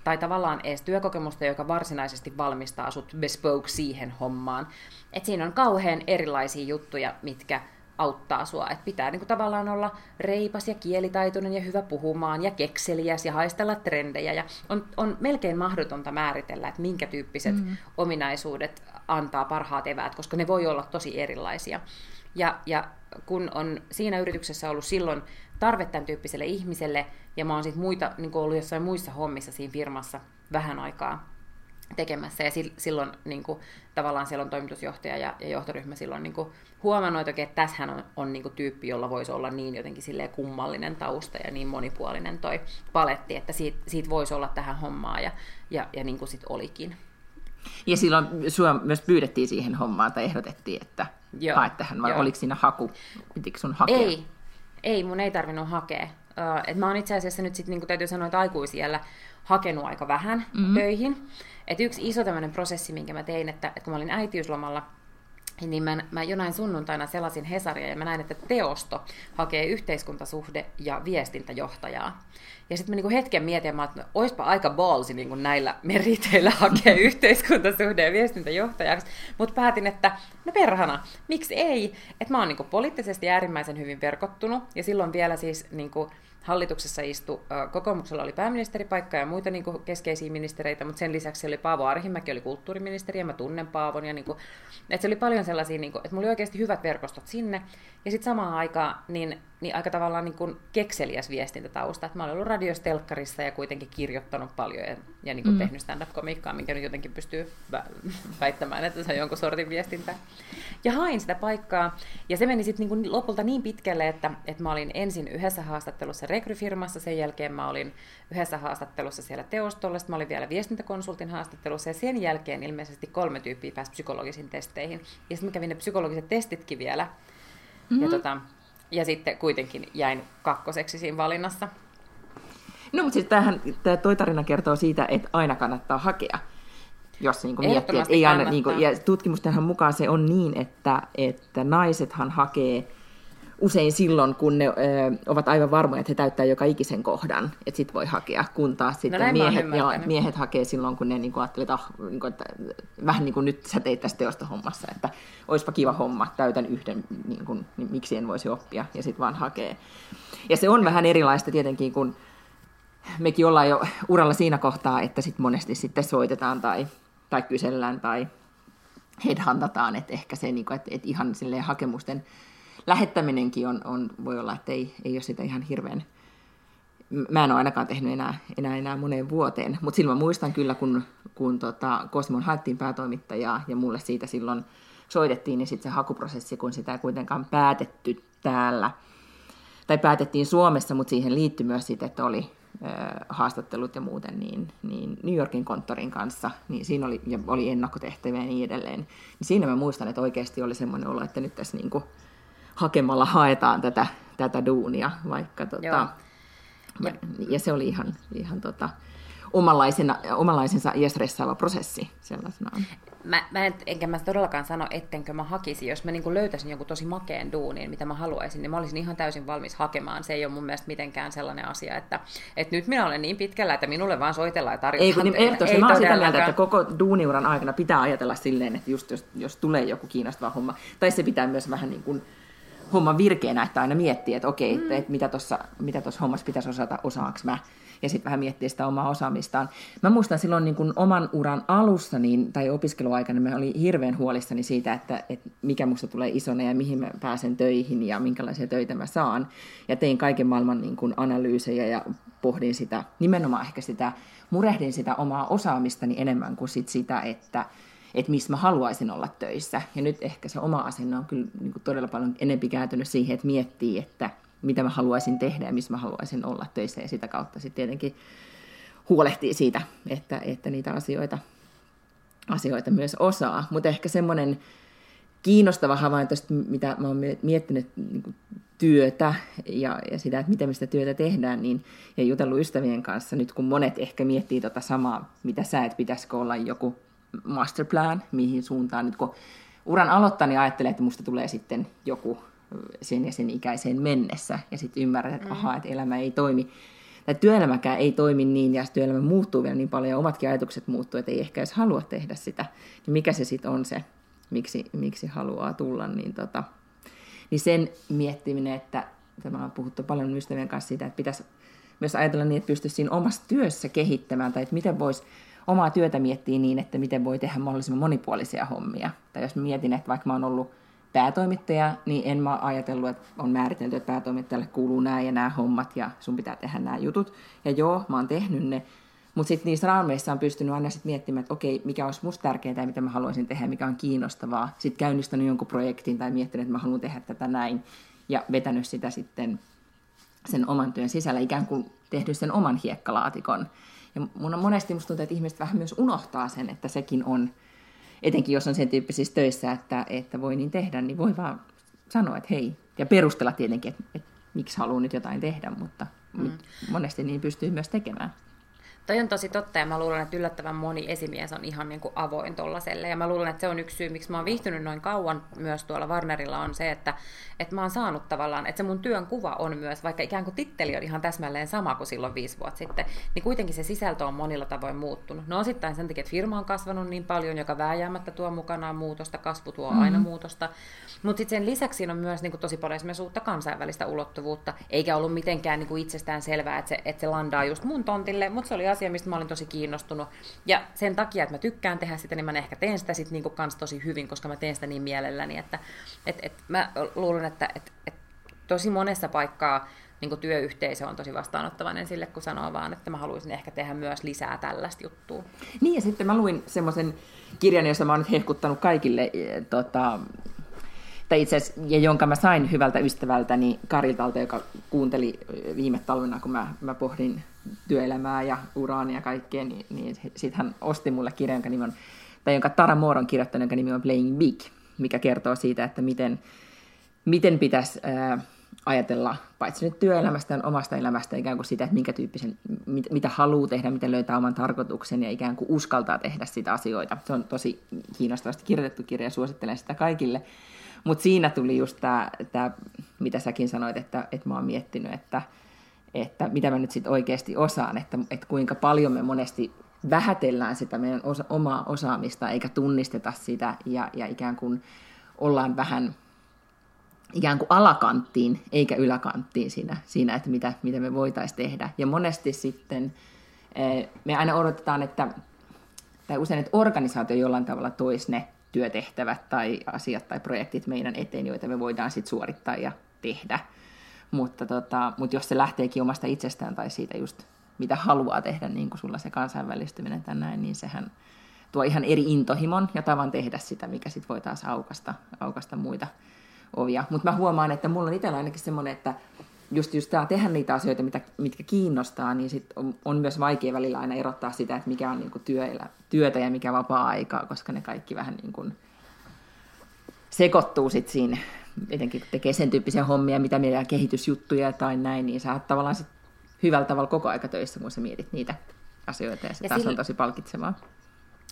tai tavallaan edes työkokemusta, joka varsinaisesti valmistaa sut bespoke siihen hommaan. Et siinä on kauhean erilaisia juttuja, mitkä auttaa sua. Et pitää niin kuin, tavallaan olla reipas ja kielitaitoinen ja hyvä puhumaan ja kekseliäs ja haistella trendejä. Ja on, on melkein mahdotonta määritellä, että minkä tyyppiset mm. ominaisuudet antaa parhaat eväät, koska ne voi olla tosi erilaisia. Ja, ja kun on siinä yrityksessä ollut silloin tarve tämän tyyppiselle ihmiselle, ja mä oon sitten muita, niin ollut jossain muissa hommissa siinä firmassa vähän aikaa tekemässä, ja silloin niin kuin, tavallaan siellä on toimitusjohtaja ja, ja johtoryhmä silloin niin kuin, huomannut, että, että tässähän on, on niin kuin, tyyppi, jolla voisi olla niin jotenkin kummallinen tausta ja niin monipuolinen toi paletti, että siitä, siitä voisi olla tähän hommaan, ja, ja, ja niin kuin sit olikin. Ja silloin sinua myös pyydettiin siihen hommaan tai ehdotettiin, että Joo. haet tähän, vai Joo. oliko siinä haku? Pitikö sun hakea? Ei, ei mun ei tarvinnut hakea. Uh, et mä oon itse asiassa nyt sitten, niin täytyy sanoa, että aikuisiellä hakenut aika vähän mm-hmm. töihin. Et yksi iso tämmöinen prosessi, minkä mä tein, että, että kun mä olin äitiyslomalla, niin mä, mä jonain sunnuntaina selasin Hesaria ja mä näin, että Teosto hakee yhteiskuntasuhde- ja viestintäjohtajaa. Ja sitten mä niinku hetken mietin, että oispa aika ballsi niinku näillä meriteillä hakea yhteiskuntasuhde- ja viestintäjohtajaksi. Mutta päätin, että no perhana, miksi ei? Että mä oon niinku poliittisesti äärimmäisen hyvin verkottunut. Ja silloin vielä siis niinku, hallituksessa istui, kokoomuksella oli pääministeripaikka ja muita niin kuin keskeisiä ministereitä, mutta sen lisäksi oli Paavo Arhimäki, oli kulttuuriministeri ja mä tunnen Paavon. Ja niin kuin, että se oli paljon sellaisia, niin kuin, että mulla oli oikeasti hyvät verkostot sinne. Ja sitten samaan aikaan niin, niin aika tavallaan niin kuin kekseliäs viestintätausta. Että mä olen ollut radiostelkkarissa ja kuitenkin kirjoittanut paljon ja, ja niin kuin mm. tehnyt stand-up-komiikkaa, minkä nyt jotenkin pystyy väittämään, että se on jonkun sortin viestintää. Ja hain sitä paikkaa. Ja se meni sitten niin lopulta niin pitkälle, että, että mä olin ensin yhdessä haastattelussa rekryfirmassa, sen jälkeen mä olin yhdessä haastattelussa siellä teostolla, sitten mä olin vielä viestintäkonsultin haastattelussa ja sen jälkeen ilmeisesti kolme tyyppiä pääsi psykologisiin testeihin. Ja sitten mä kävin ne psykologiset testitkin vielä. Mm-hmm. Ja, tota, ja sitten kuitenkin jäin kakkoseksi siinä valinnassa. No, mutta siis tämähän, tämä toi tarina kertoo siitä, että aina kannattaa hakea jos niin kuin miettii, että ei aina, niin kuin, ja tutkimustenhan mukaan se on niin, että, että naisethan hakee usein silloin, kun ne ö, ovat aivan varmoja, että he täyttää joka ikisen kohdan, että sit voi hakea, kun taas no sitten no miehet, joo, miehet hakee silloin, kun ne niin kuin ajattelee, että, ah, niin kuin, että vähän niin kuin nyt sä teit tästä teosta hommassa, että olisipa kiva homma, täytän yhden, niin kuin, niin miksi en voisi oppia, ja sitten vaan hakee. Ja se on vähän erilaista tietenkin, kun mekin ollaan jo uralla siinä kohtaa, että sit monesti sitten soitetaan tai, tai kysellään tai headhuntataan, että ehkä se, niin kuin, että, että ihan hakemusten lähettäminenkin on, on, voi olla, että ei, ei ole sitä ihan hirveän... Mä en ole ainakaan tehnyt enää, enää, enää moneen vuoteen, mutta silloin muistan kyllä, kun, kun tota, Cosmon haettiin päätoimittajaa ja mulle siitä silloin soitettiin, niin sitten se hakuprosessi, kun sitä ei kuitenkaan päätetty täällä, tai päätettiin Suomessa, mutta siihen liittyi myös siitä, että oli haastattelut ja muuten niin, niin New Yorkin konttorin kanssa, niin siinä oli, ja oli ennakkotehtäviä ja niin edelleen. Niin siinä mä muistan, että oikeasti oli semmoinen olo, että nyt tässä niin kuin hakemalla haetaan tätä, tätä duunia, vaikka tota, ja. ja se oli ihan, ihan tota, omanlaisena, omanlaisensa ja stressaava prosessi sellaisenaan. Mä, mä en, enkä mä todellakaan sano, ettenkö mä hakisi. Jos mä niin löytäisin joku tosi makeen duunin, mitä mä haluaisin, niin mä olisin ihan täysin valmis hakemaan. Se ei ole mun mielestä mitenkään sellainen asia, että, että nyt minä olen niin pitkällä, että minulle vaan soitellaan ja tarjotaan. Ei, kun niin, ehdottomasti. Mä olen sitä mieltä, että koko duuniuran aikana pitää ajatella silleen, että just jos, jos tulee joku kiinnostava homma, tai se pitää myös vähän niin kuin homman virkeänä, että aina miettii, että okei, mm. että mitä tuossa mitä hommassa pitäisi osata, osaaks mä, ja sitten vähän miettiä sitä omaa osaamistaan. Mä muistan silloin niin kun oman uran alussa niin, tai opiskeluaikana, mä olin hirveän huolissani siitä, että, että mikä musta tulee isona ja mihin mä pääsen töihin ja minkälaisia töitä mä saan. Ja tein kaiken maailman niin kun analyysejä ja pohdin sitä, nimenomaan ehkä sitä, murehdin sitä omaa osaamistani enemmän kuin sit sitä, että että missä mä haluaisin olla töissä. Ja nyt ehkä se oma asenne on kyllä niin kuin todella paljon enempi kääntynyt siihen, että miettii, että mitä mä haluaisin tehdä ja missä mä haluaisin olla töissä. Ja sitä kautta sitten tietenkin huolehtii siitä, että, että niitä asioita, asioita myös osaa. Mutta ehkä semmoinen kiinnostava havainto, mitä mä oon miettinyt niin työtä ja, ja sitä, että miten me sitä työtä tehdään, niin, ja jutellut ystävien kanssa, nyt kun monet ehkä miettii tota samaa, mitä sä, et pitäisikö olla joku masterplan, mihin suuntaan. Nyt kun uran aloittaa, niin ajattelee, että musta tulee sitten joku sen ja sen ikäiseen mennessä, ja sitten ymmärrät, että mm. ahaa, että elämä ei toimi, tai työelämäkään ei toimi niin, ja työelämä muuttuu vielä niin paljon, ja omatkin ajatukset muuttuu, että ei ehkä edes halua tehdä sitä, niin mikä se sitten on se, miksi, miksi haluaa tulla, niin, tota, niin sen miettiminen, että tämä on puhuttu paljon ystävien kanssa siitä, että pitäisi myös ajatella niin, että pystyisi siinä omassa työssä kehittämään, tai että miten voisi omaa työtä miettiä niin, että miten voi tehdä mahdollisimman monipuolisia hommia. Tai jos mietin, että vaikka mä oon ollut päätoimittaja, niin en mä ajatellut, että on määritelty, että päätoimittajalle kuuluu nämä ja nämä hommat ja sun pitää tehdä nämä jutut. Ja joo, mä oon tehnyt ne, mutta sitten niissä raameissa on pystynyt aina sit miettimään, että okei, mikä olisi musta tärkeää ja mitä mä haluaisin tehdä, mikä on kiinnostavaa. Sitten käynnistänyt jonkun projektin tai miettinyt, että mä haluan tehdä tätä näin ja vetänyt sitä sitten sen oman työn sisällä, ikään kuin tehnyt sen oman hiekkalaatikon. Ja mun on monesti musta tuntuu, että ihmiset vähän myös unohtaa sen, että sekin on, etenkin jos on sen tyyppisissä töissä, että, että voi niin tehdä, niin voi vaan sanoa, että hei, ja perustella tietenkin, että, että miksi haluaa nyt jotain tehdä, mutta mm. monesti niin pystyy myös tekemään. Toi on tosi totta ja mä luulen, että yllättävän moni esimies on ihan niin kuin avoin tollaselle. Ja mä luulen, että se on yksi syy, miksi mä oon viihtynyt noin kauan myös tuolla Warnerilla on se, että, että mä oon saanut tavallaan, että se mun työn kuva on myös, vaikka ikään kuin titteli on ihan täsmälleen sama kuin silloin viisi vuotta sitten, niin kuitenkin se sisältö on monilla tavoin muuttunut. No osittain sen takia, että firma on kasvanut niin paljon, joka vääjäämättä tuo mukanaan muutosta, kasvu tuo mm-hmm. aina muutosta. Mutta sitten sen lisäksi on myös niin kuin tosi paljon esimerkiksi uutta kansainvälistä ulottuvuutta, eikä ollut mitenkään niin kuin itsestään selvää, että se, että se landaa just mun tontille, mutta se oli asia, mistä mä olin tosi kiinnostunut. Ja sen takia, että mä tykkään tehdä sitä, niin mä ehkä teen sitä sitten niin kans tosi hyvin, koska mä teen sitä niin mielelläni, että et, et mä luulen, että et, et tosi monessa paikkaa niin työyhteisö on tosi vastaanottavainen sille, kun sanoo vaan, että mä haluaisin ehkä tehdä myös lisää tällaista juttua. Niin, ja sitten mä luin semmoisen kirjan, jossa mä oon nyt hehkuttanut kaikille e, tota, tai itse asiassa, ja jonka mä sain hyvältä ystävältäni Kariltalta, joka kuunteli viime talvena, kun mä, mä pohdin työelämää ja uraani ja kaikkea, niin, niin sitten hän osti mulle kirjan, jonka nimi on, tai jonka Tara Moore on kirjoittanut, jonka nimi on Playing Big, mikä kertoo siitä, että miten, miten pitäisi ää, ajatella paitsi nyt työelämästä ja omasta elämästä ikään kuin sitä, että minkä tyyppisen, mit, mitä haluaa tehdä, miten löytää oman tarkoituksen ja ikään kuin uskaltaa tehdä sitä asioita. Se on tosi kiinnostavasti kirjoitettu kirja ja suosittelen sitä kaikille. Mutta siinä tuli just tämä mitä säkin sanoit, että, että mä oon miettinyt, että, että mitä mä nyt sitten oikeasti osaan, että, että kuinka paljon me monesti vähätellään sitä meidän osa, omaa osaamista eikä tunnisteta sitä ja, ja ikään kuin ollaan vähän ikään kuin alakanttiin eikä yläkanttiin siinä, siinä että mitä, mitä me voitaisiin tehdä. Ja monesti sitten eh, me aina odotetaan, että, tai usein, että organisaatio jollain tavalla toisi ne työtehtävät tai asiat tai projektit meidän eteen, joita me voidaan sitten suorittaa ja tehdä. Mutta, tota, mutta jos se lähteekin omasta itsestään tai siitä just mitä haluaa tehdä, niin kuin sulla se kansainvälistyminen tai näin, niin sehän tuo ihan eri intohimon ja tavan tehdä sitä, mikä sitten voi taas aukasta, aukasta muita ovia. Mutta mä huomaan, että mulla on itsellä ainakin semmoinen, että just, just tämä tehdä niitä asioita, mitä, mitkä kiinnostaa, niin sit on, on myös vaikea välillä aina erottaa sitä, että mikä on niinku työelä, työtä ja mikä vapaa-aikaa, koska ne kaikki vähän niin kuin sekoittuu sitten siinä, etenkin kun tekee sen tyyppisiä hommia, mitä meidän kehitysjuttuja tai näin, niin sä oot tavallaan sit hyvällä tavalla koko aika töissä, kun sä mietit niitä asioita, ja se ja taas sillä... on tosi palkitsevaa.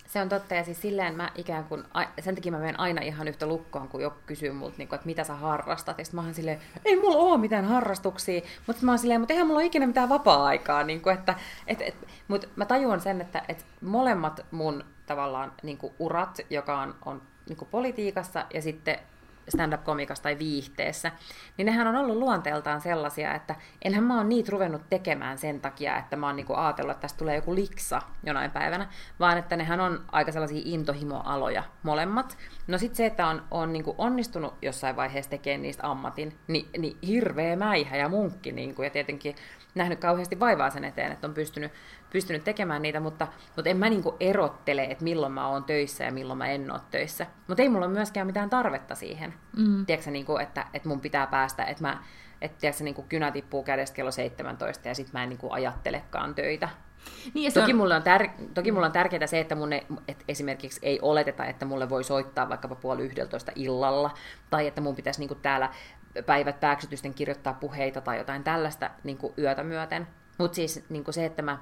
Se on totta, ja siis silleen mä ikään kuin, sen takia mä menen aina ihan yhtä lukkoon, kun joku kysyy multa, niin kuin, että mitä sä harrastat, ja sitten mä oon silleen, ei mulla ole mitään harrastuksia, mutta mä oon silleen, mutta eihän mulla ole ikinä mitään vapaa-aikaa, niin kuin, että, et, et, mutta mä tajuan sen, että, että molemmat mun tavallaan niin kuin urat, joka on, on niin kuin politiikassa ja sitten stand-up-komikassa tai viihteessä, niin nehän on ollut luonteeltaan sellaisia, että enhän mä oon niitä ruvennut tekemään sen takia, että mä oon niinku ajatellut, että tästä tulee joku liksa jonain päivänä, vaan että nehän on aika sellaisia intohimoaloja molemmat. No sitten se, että on, on niinku onnistunut jossain vaiheessa tekemään niistä ammatin, niin, niin hirveä mäihä ja munkki, niinku, ja tietenkin nähnyt kauheasti vaivaa sen eteen, että on pystynyt, pystynyt tekemään niitä, mutta, mutta en mä niinku erottele, että milloin mä oon töissä ja milloin mä en ole töissä. Mutta ei mulla ole myöskään mitään tarvetta siihen. Mm. Tiedätkö, niinku, että, että mun pitää päästä, että mä että tiedätkö, niin kuin kynä tippuu kädestä kello 17 ja sitten mä en niin kuin ajattelekaan töitä. Niin, toki, on... mulle on tär- toki mulle on tärkeää se, että mun ei, et esimerkiksi ei oleteta, että mulle voi soittaa vaikkapa puoli yhdeltoista illalla, tai että mun pitäisi niin kuin täällä päivät pääksytysten kirjoittaa puheita tai jotain tällaista niin kuin yötä myöten. Mutta siis niin kuin se, että mä,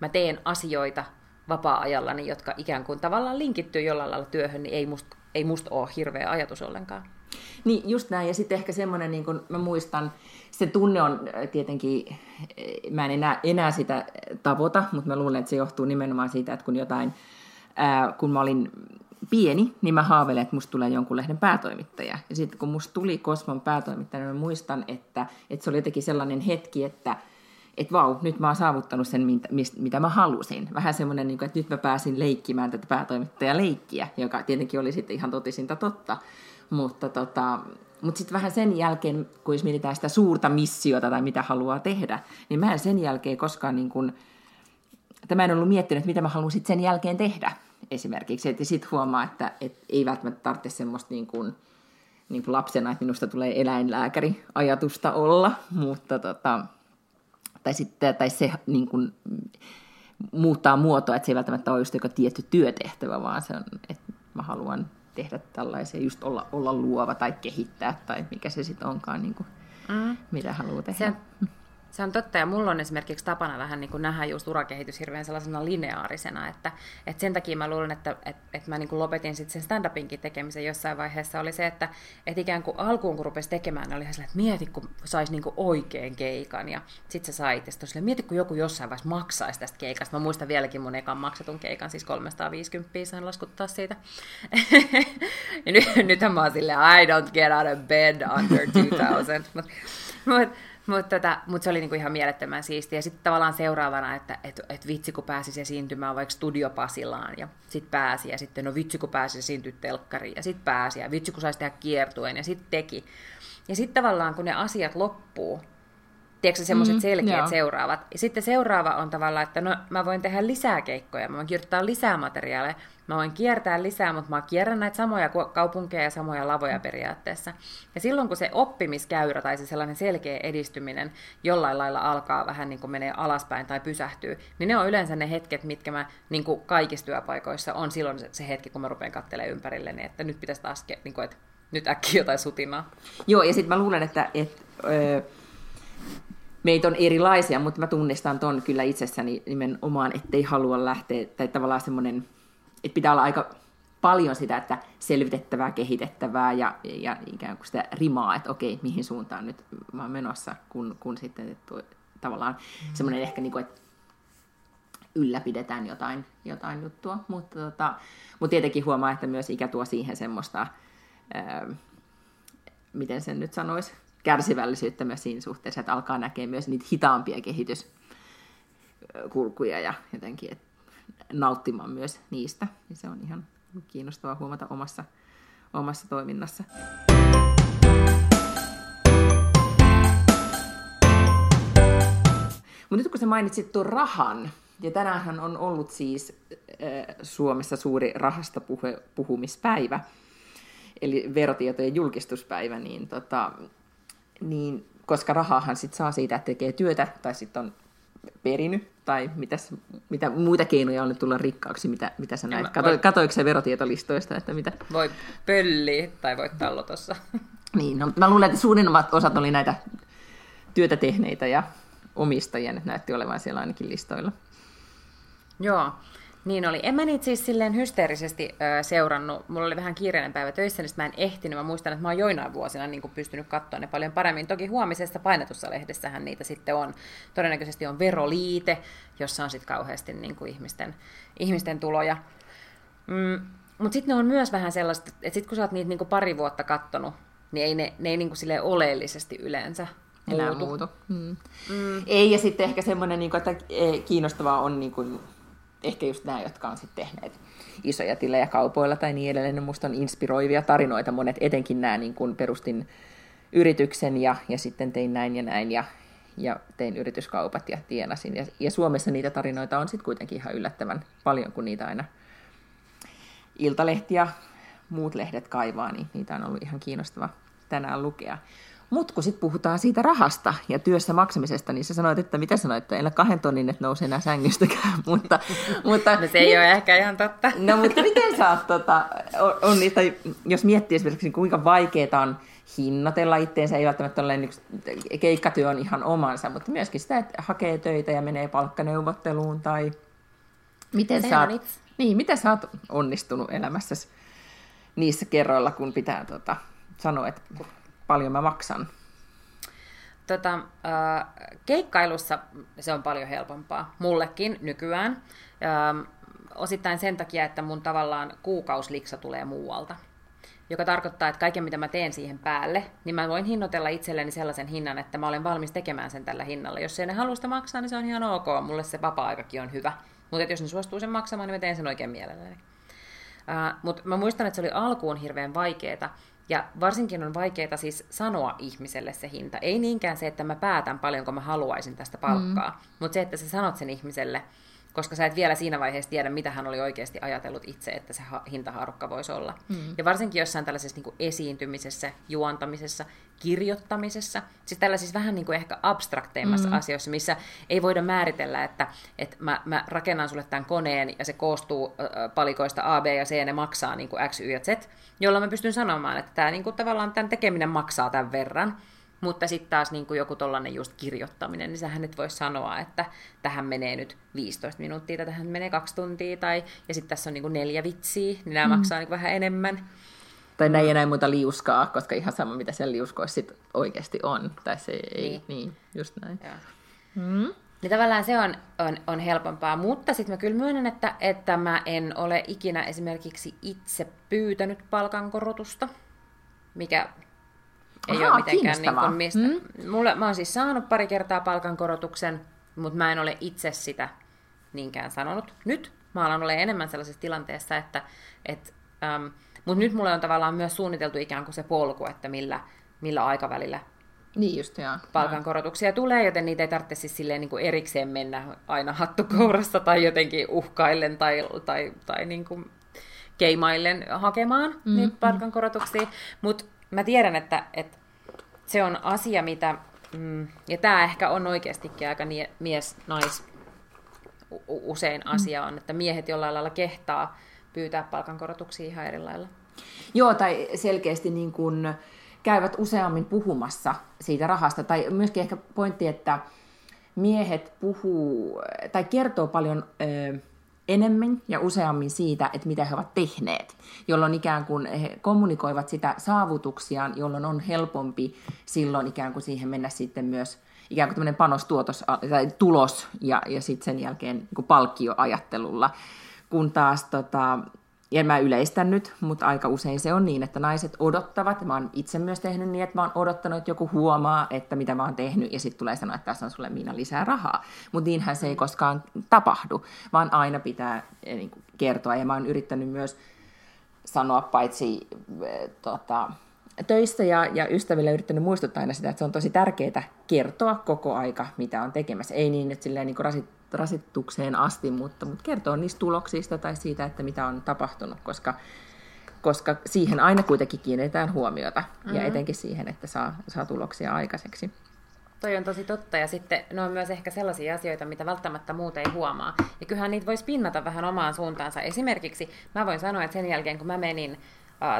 mä teen asioita vapaa-ajallani, jotka ikään kuin tavallaan linkittyy jollain lailla työhön, niin ei musta ei must ole hirveä ajatus ollenkaan. Niin, just näin. Ja sitten ehkä semmoinen, niin kuin mä muistan, se tunne on äh, tietenkin, äh, mä en enää, enää sitä tavoita, mutta mä luulen, että se johtuu nimenomaan siitä, että kun jotain, ää, kun mä olin pieni, niin mä haaveilen, että musta tulee jonkun lehden päätoimittaja. Ja sitten kun musta tuli Kosmon päätoimittaja, niin mä muistan, että, että se oli jotenkin sellainen hetki, että että vau, nyt mä oon saavuttanut sen, mitä, mitä mä halusin. Vähän semmoinen, niin että nyt mä pääsin leikkimään tätä päätoimittajaleikkiä, joka tietenkin oli sitten ihan totisinta totta. Mutta tota, mutta sitten vähän sen jälkeen, kun jos mietitään sitä suurta missiota tai mitä haluaa tehdä, niin mä en sen jälkeen koskaan niin kuin, tämä en ollut miettinyt, että mitä mä haluan sitten sen jälkeen tehdä esimerkiksi. Että sitten huomaa, että et ei välttämättä tarvitse semmoista niin kuin, niin kuin lapsena, että minusta tulee eläinlääkäri ajatusta olla, mutta tota, tai, sitten, tai se niin kuin, muuttaa muotoa, että se ei välttämättä ole just joku tietty työtehtävä, vaan se on, että mä haluan tehdä tällaisia, just olla, olla luova tai kehittää tai mikä se sitten onkaan, niin kuin, mm. mitä haluaa tehdä. Se, se on totta, ja mulla on esimerkiksi tapana vähän niin kuin nähdä just urakehitys hirveän sellaisena lineaarisena, että, että sen takia mä luulen, että, että, että mä niin kuin lopetin sitten sen stand-upinkin tekemisen jossain vaiheessa, oli se, että, että ikään kuin alkuun kun rupesi tekemään, niin oli ihan silleen, että mieti kun saisi niin oikein keikan, ja sitten sä sait, ja sitten mieti kun joku jossain vaiheessa maksaisi tästä keikasta. Mä muistan vieläkin mun ekan maksetun keikan, siis 350 sain laskuttaa siitä. [LAUGHS] ja nyt, nythän mä oon silleen, I don't get out of bed under 2000, mutta mut, mutta tota, mut se oli niinku ihan mielettömän siistiä. Ja sitten tavallaan seuraavana, että et, et vitsi kun pääsisi esiintymään vaikka Studiopasilaan ja sitten pääsi. Ja sitten no vitsi kun pääsi esiintyä telkkariin ja sitten pääsi. Ja vitsi kun saisi tehdä kiertuen ja sitten teki. Ja sitten tavallaan kun ne asiat loppuu, tiedätkö semmoiset mm, selkeät joo. seuraavat. Ja sitten seuraava on tavallaan, että no mä voin tehdä lisää keikkoja, mä voin kirjoittaa lisää materiaaleja, mä voin kiertää lisää, mutta mä kierrän näitä samoja kaupunkeja ja samoja lavoja periaatteessa. Ja silloin kun se oppimiskäyrä tai se sellainen selkeä edistyminen jollain lailla alkaa vähän niin kuin menee alaspäin tai pysähtyy, niin ne on yleensä ne hetket, mitkä mä niin kuin kaikissa työpaikoissa on silloin se, hetki, kun mä rupean katselemaan ympärilleni, että nyt pitäisi taas, niin kuin, että nyt äkkiä jotain sutinaa. Joo, ja sitten mä luulen, että, että öö, meitä on erilaisia, mutta mä tunnistan ton kyllä itsessäni nimenomaan, ettei halua lähteä, tai tavallaan semmoinen, että pitää olla aika paljon sitä, että selvitettävää, kehitettävää ja, ja ikään kuin sitä rimaa, että okei, mihin suuntaan nyt mä oon menossa, kun, kun sitten että tavallaan mm. semmoinen ehkä, niin kuin, että ylläpidetään jotain, jotain juttua, mutta, tota, mutta tietenkin huomaa, että myös ikä tuo siihen semmoista, ää, miten sen nyt sanoisi, kärsivällisyyttä myös siinä suhteessa, että alkaa näkee myös niitä hitaampia kehityskulkuja ja jotenkin että nauttimaan myös niistä. Ja se on ihan kiinnostavaa huomata omassa, omassa toiminnassa. Mutta nyt kun sä mainitsit tuon rahan, ja tänään on ollut siis äh, Suomessa suuri rahasta puhe, puhumispäivä, eli verotietojen julkistuspäivä, niin, tota, niin koska rahahan sit saa siitä, että tekee työtä, tai sitten on perinyt, tai mitäs, mitä muita keinoja on tulla rikkaaksi, mitä, mitä sä näet? Kato, voi... Katoiko se verotietolistoista, että mitä? Voi pölliä tai voi tallotossa. [LAUGHS] Niin, no, mä luulen, että suurimmat osat oli näitä työtä tehneitä ja omistajia, nyt näytti olevan siellä ainakin listoilla. Joo, niin oli. En mä niitä siis silleen hysteerisesti ö, seurannut. Mulla oli vähän kiireinen päivä töissä, niin mä en ehtinyt. Mä muistan, että mä oon joinain vuosina niin pystynyt katsoa ne paljon paremmin. Toki huomisessa painetussa lehdessähän niitä sitten on. Todennäköisesti on veroliite, jossa on sitten kauheasti niin kuin ihmisten, ihmisten tuloja. Mm, Mutta sitten ne on myös vähän sellaista, että sitten kun sä oot niitä niin kuin pari vuotta kattonut, niin ei ne, ne ei niin kuin oleellisesti yleensä enää muutu. muutu. Mm. Mm. Ei, ja sitten ehkä semmoinen, niin että e, kiinnostavaa on niin kuin ehkä just nämä, jotka on sitten tehneet isoja tilejä kaupoilla tai niin edelleen, musta on inspiroivia tarinoita monet, etenkin nämä niin kun perustin yrityksen ja, ja sitten tein näin ja näin ja, ja tein yrityskaupat ja tienasin. Ja, ja Suomessa niitä tarinoita on sitten kuitenkin ihan yllättävän paljon, kun niitä aina Iltalehti ja muut lehdet kaivaa, niin niitä on ollut ihan kiinnostava tänään lukea. Mutta kun sitten puhutaan siitä rahasta ja työssä maksamisesta, niin sä sanoit, että mitä sanoit, että ei kahden tonnin, että nousee enää sängystäkään. [LAUGHS] mutta, mutta, no se ei niin, ole ehkä ihan totta. No mutta miten sä oot, tota, on, on niistä, jos miettii esimerkiksi kuinka vaikeaa on hinnoitella itteensä, ei välttämättä ole niin, keikkatyö on ihan omansa, mutta myöskin sitä, että hakee töitä ja menee palkkaneuvotteluun tai miten sä, oot, niin, miten sä oot onnistunut elämässäsi niissä kerroilla, kun pitää tota, sanoa, että paljon mä maksan? Tota, keikkailussa se on paljon helpompaa, mullekin nykyään. Osittain sen takia, että mun tavallaan kuukausliksa tulee muualta. Joka tarkoittaa, että kaiken mitä mä teen siihen päälle, niin mä voin hinnoitella itselleni sellaisen hinnan, että mä olen valmis tekemään sen tällä hinnalla. Jos ei ne halua sitä maksaa, niin se on ihan ok. Mulle se vapaa-aikakin on hyvä. Mutta jos ne suostuu sen maksamaan, niin mä teen sen oikein mielelläni. Mutta mä muistan, että se oli alkuun hirveän vaikeaa, ja varsinkin on vaikeaa siis sanoa ihmiselle se hinta. Ei niinkään se, että mä päätän paljonko mä haluaisin tästä palkkaa, mm. mutta se, että sä sanot sen ihmiselle, koska sä et vielä siinä vaiheessa tiedä, mitä hän oli oikeasti ajatellut itse, että se hintahaarukka voisi olla. Mm. Ja varsinkin jossain tällaisessa niin kuin esiintymisessä, juontamisessa, kirjoittamisessa, siis tällaisissa vähän niin kuin ehkä abstrakteimmassa mm. asioissa, missä ei voida määritellä, että, että mä, mä rakennan sulle tämän koneen ja se koostuu palikoista A, B ja C ja ne maksaa niin kuin X, Y ja Z, jolloin mä pystyn sanomaan, että tämä, niin kuin, tavallaan tämän tekeminen maksaa tämän verran. Mutta sitten taas niin kuin joku tollainen just kirjoittaminen, niin sähän nyt voisi sanoa, että tähän menee nyt 15 minuuttia, tai tähän menee kaksi tuntia, tai, ja sitten tässä on niin kuin neljä vitsiä, niin nämä mm. maksaa niin vähän enemmän. Tai näin ja näin muuta liuskaa, koska ihan sama mitä siellä liuskoissa sit oikeasti on. Tai se ei, niin, niin just näin. Mm. Niin tavallaan se on, on, on helpompaa, mutta sitten mä kyllä myönnän, että, että mä en ole ikinä esimerkiksi itse pyytänyt palkankorotusta, mikä ei ole mitenkään niin kuin mistä. Mm. Mulle, mä oon siis saanut pari kertaa palkankorotuksen, mutta mä en ole itse sitä niinkään sanonut. Nyt mä alan olla enemmän sellaisessa tilanteessa, että et, äm, mutta nyt mulle on tavallaan myös suunniteltu ikään kuin se polku, että millä, millä aikavälillä niin just, joo. palkankorotuksia tulee, joten niitä ei tarvitse siis silleen niin kuin erikseen mennä aina hattukourassa tai jotenkin uhkaillen tai, tai, tai niin kuin keimaillen hakemaan mm, niitä palkankorotuksia. Mutta mä tiedän, että, että se on asia, mitä, mm, ja tämä ehkä on oikeastikin aika mies-nais usein mm. asia on, että miehet jollain lailla kehtaa pyytää palkankorotuksia ihan eri lailla. Joo, tai selkeästi niin kuin käyvät useammin puhumassa siitä rahasta, tai myöskin ehkä pointti, että miehet puhuu tai kertoo paljon ö, enemmän ja useammin siitä, että mitä he ovat tehneet, jolloin ikään kuin he kommunikoivat sitä saavutuksiaan, jolloin on helpompi silloin ikään kuin siihen mennä sitten myös ikään kuin tämmöinen panostuotos tai tulos ja, ja sitten sen jälkeen niin palkkioajattelulla, kun taas tota, ja mä yleistän nyt, mutta aika usein se on niin, että naiset odottavat, mä oon itse myös tehnyt niin, että mä oon odottanut, että joku huomaa, että mitä mä oon tehnyt, ja sitten tulee sanoa, että tässä on sulle Miina lisää rahaa. Mutta niinhän se ei koskaan tapahdu, vaan aina pitää eh, niin kuin, kertoa, ja mä oon yrittänyt myös sanoa paitsi äh, tota, töissä ja, ja ystäville yrittänyt muistuttaa aina sitä, että se on tosi tärkeää kertoa koko aika, mitä on tekemässä. Ei niin, että silleen niin rasit, rasitukseen asti, mutta, mutta kertoo niistä tuloksista tai siitä, että mitä on tapahtunut, koska, koska siihen aina kuitenkin kiinnitetään huomiota mm-hmm. ja etenkin siihen, että saa, saa tuloksia aikaiseksi. Toi on tosi totta ja sitten ne on myös ehkä sellaisia asioita, mitä välttämättä muut ei huomaa. Ja kyllähän niitä voisi pinnata vähän omaan suuntaansa. Esimerkiksi mä voin sanoa, että sen jälkeen kun mä menin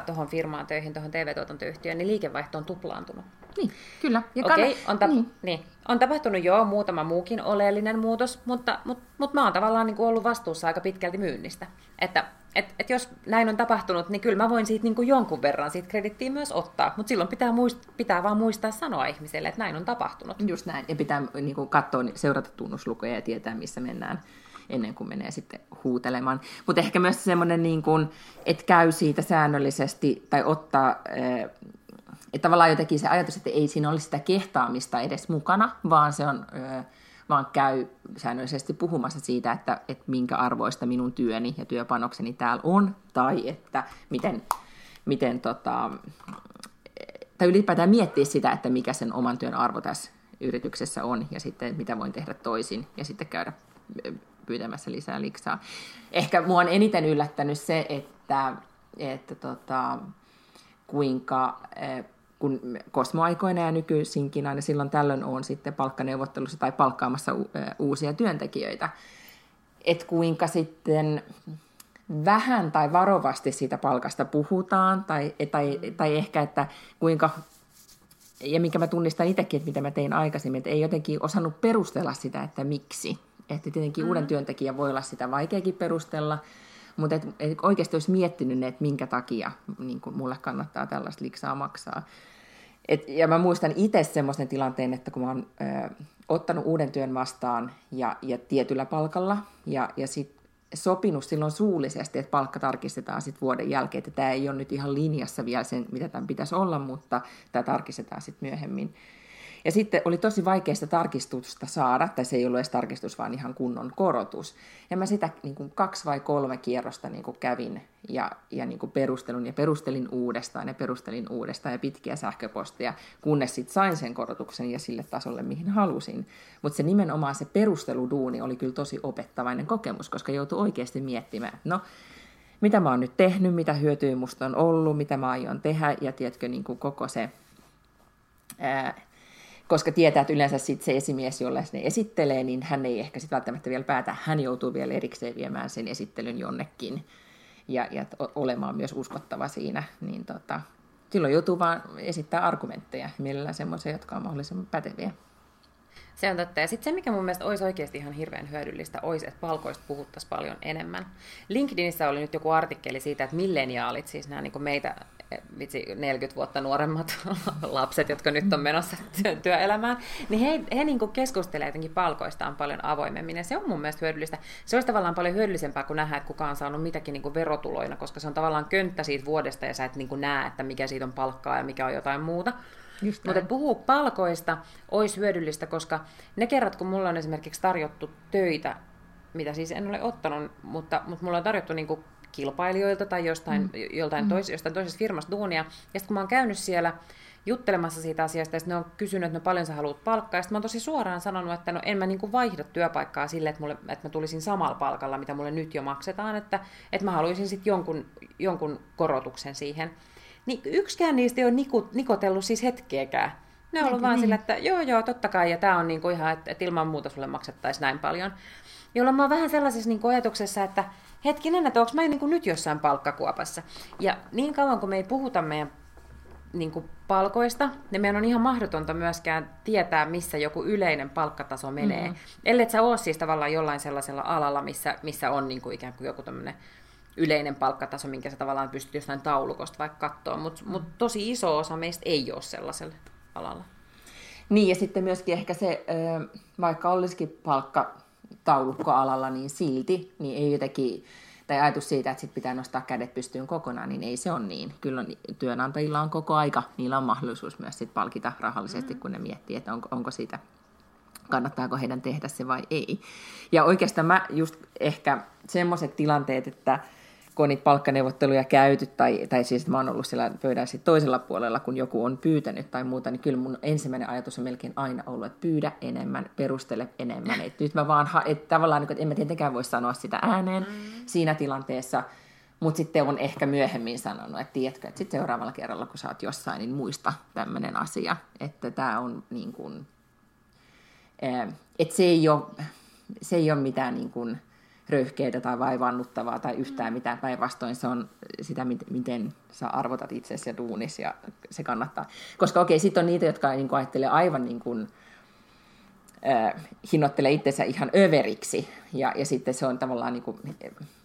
tuohon firmaan töihin, tuohon TV-tuotantoyhtiöön, niin liikevaihto on tuplaantunut. Niin, kyllä. Ja Okei, okay, on, ta- niin. Niin. on tapahtunut jo muutama muukin oleellinen muutos, mutta, mutta, mutta mä oon tavallaan niin kuin ollut vastuussa aika pitkälti myynnistä. Että et, et jos näin on tapahtunut, niin kyllä mä voin siitä niin kuin jonkun verran siitä kredittiä myös ottaa, mutta silloin pitää, muist- pitää vaan muistaa sanoa ihmiselle, että näin on tapahtunut. Just näin, ja pitää niin kuin katsoa, seurata tunnuslukuja ja tietää, missä mennään ennen kuin menee sitten huutelemaan. Mutta ehkä myös semmoinen, niin kuin, että käy siitä säännöllisesti tai ottaa, eh, että tavallaan jotenkin se ajatus, että ei siinä olisi sitä kehtaamista edes mukana, vaan se on, eh, vaan käy säännöllisesti puhumassa siitä, että, että minkä arvoista minun työni ja työpanokseni täällä on, tai että miten, miten tota, tai ylipäätään miettiä sitä, että mikä sen oman työn arvo tässä yrityksessä on, ja sitten mitä voin tehdä toisin, ja sitten käydä pyytämässä lisää liksaa. Ehkä mua on eniten yllättänyt se, että, että tota, kuinka eh, kun kosmoaikoina ja nykyisinkin aina silloin tällöin on sitten palkkaneuvottelussa tai palkkaamassa eh, uusia työntekijöitä, että kuinka sitten vähän tai varovasti siitä palkasta puhutaan, tai, tai, tai ehkä, että kuinka, ja minkä mä tunnistan itsekin, että mitä mä tein aikaisemmin, että ei jotenkin osannut perustella sitä, että miksi. Että tietenkin mm. uuden työntekijän voi olla sitä vaikeakin perustella, mutta et, et oikeasti olisi miettinyt ne, että minkä takia niin kun mulle kannattaa tällaista liksaa maksaa. Et, ja mä muistan itse semmoisen tilanteen, että kun mä oon ö, ottanut uuden työn vastaan ja, ja tietyllä palkalla, ja, ja sitten sopinut silloin suullisesti, että palkka tarkistetaan sitten vuoden jälkeen, että tämä ei ole nyt ihan linjassa vielä sen, mitä tämän pitäisi olla, mutta tämä tarkistetaan sitten myöhemmin. Ja sitten oli tosi vaikea sitä tarkistusta saada, tai se ei ollut edes tarkistus, vaan ihan kunnon korotus. Ja mä sitä niin kuin kaksi vai kolme kierrosta niin kuin kävin ja, ja niin kuin perustelun ja perustelin uudestaan ja perustelin uudestaan ja pitkiä sähköpostia, kunnes sitten sain sen korotuksen ja sille tasolle, mihin halusin. Mutta se nimenomaan se perusteluduuni oli kyllä tosi opettavainen kokemus, koska joutui oikeasti miettimään, no, mitä mä oon nyt tehnyt, mitä hyötyä musta on ollut, mitä mä aion tehdä, ja tiedätkö, niin kuin koko se ää, koska tietää, että yleensä sit se esimies, jolle ne esittelee, niin hän ei ehkä sit välttämättä vielä päätä, hän joutuu vielä erikseen viemään sen esittelyn jonnekin ja, ja olemaan myös uskottava siinä, niin tota, silloin joutuu vaan esittää argumentteja, mielellään semmoisia, jotka on mahdollisimman päteviä. Se on totta. Ja sitten se, mikä mun mielestä olisi oikeasti ihan hirveän hyödyllistä, olisi, että palkoista puhuttaisiin paljon enemmän. LinkedInissä oli nyt joku artikkeli siitä, että milleniaalit, siis nämä niin meitä vitsi 40 vuotta nuoremmat [LAUGHS] lapset, jotka nyt on menossa työelämään, niin he, he niin keskustelevat jotenkin palkoistaan paljon avoimemmin, ja se on mun mielestä hyödyllistä. Se olisi tavallaan paljon hyödyllisempää kuin nähdä, että kuka on saanut mitäkin niin verotuloina, koska se on tavallaan könttä siitä vuodesta, ja sä et niin näe, että mikä siitä on palkkaa ja mikä on jotain muuta. Mutta puhuu palkoista olisi hyödyllistä, koska ne kerrat, kun mulla on esimerkiksi tarjottu töitä, mitä siis en ole ottanut, mutta, mutta mulla on tarjottu niin kuin kilpailijoilta tai jostain, mm. joltain mm. Tois, jostain toisesta firmasta duunia. Ja sitten kun mä oon käynyt siellä juttelemassa siitä asiasta, ja ne on kysynyt, että no paljon sä haluat palkkaa, ja sitten mä oon tosi suoraan sanonut, että no en mä niin kuin vaihda työpaikkaa sille, että, mulle, että mä tulisin samalla palkalla, mitä mulle nyt jo maksetaan, että, että mä haluaisin sitten jonkun, jonkun korotuksen siihen. Niin yksikään niistä ei ole niku, nikotellut siis hetkeäkään. Ne on ollut vaan niin. sillä, että joo joo, totta kai, ja tämä on niin kuin ihan, että, että ilman muuta sulle maksettaisiin näin paljon. Jolloin mä oon vähän sellaisessa niin kuin ajatuksessa, että hetkinen, että onko mä niin kuin nyt jossain palkkakuopassa. Ja niin kauan kun me ei puhuta meidän niin kuin palkoista, niin meidän on ihan mahdotonta myöskään tietää, missä joku yleinen palkkataso menee. Mm. Ellei sä ole siis tavallaan jollain sellaisella alalla, missä, missä on niin kuin ikään kuin joku tämmöinen yleinen palkkataso, minkä sä tavallaan pystyt jostain taulukosta vaikka katsoa, mutta mut tosi iso osa meistä ei ole sellaisella alalla. Niin, ja sitten myöskin ehkä se, vaikka olisikin palkka taulukkoalalla, niin silti, niin ei jotenkin, tai ajatus siitä, että sit pitää nostaa kädet pystyyn kokonaan, niin ei se ole niin. Kyllä on, työnantajilla on koko aika, niillä on mahdollisuus myös sit palkita rahallisesti, mm. kun ne miettii, että onko, onko siitä, kannattaako heidän tehdä se vai ei. Ja oikeastaan mä just ehkä semmoiset tilanteet, että kun on niitä palkkaneuvotteluja käyty, tai, tai siis mä oon ollut siellä pöydän toisella puolella, kun joku on pyytänyt tai muuta, niin kyllä mun ensimmäinen ajatus on melkein aina ollut, että pyydä enemmän, perustele enemmän. Et nyt mä vaan, ha- että tavallaan, että en mä tietenkään voi sanoa sitä ääneen mm. siinä tilanteessa, mutta sitten on ehkä myöhemmin sanonut, että tiedätkö, että sitten seuraavalla kerralla, kun sä oot jossain, niin muista tämmöinen asia, että tämä on niin kuin, että se ei ole, se ei ole mitään niin kuin, röyhkeitä tai vaivannuttavaa tai yhtään mitään. Päinvastoin se on sitä, miten sä arvotat itsesi ja duunis ja se kannattaa. Koska okei, sitten on niitä, jotka niin kuin, ajattelee aivan niin kuin, äh, hinnoittelee itsensä ihan överiksi. Ja, ja sitten se on tavallaan, niin kuin,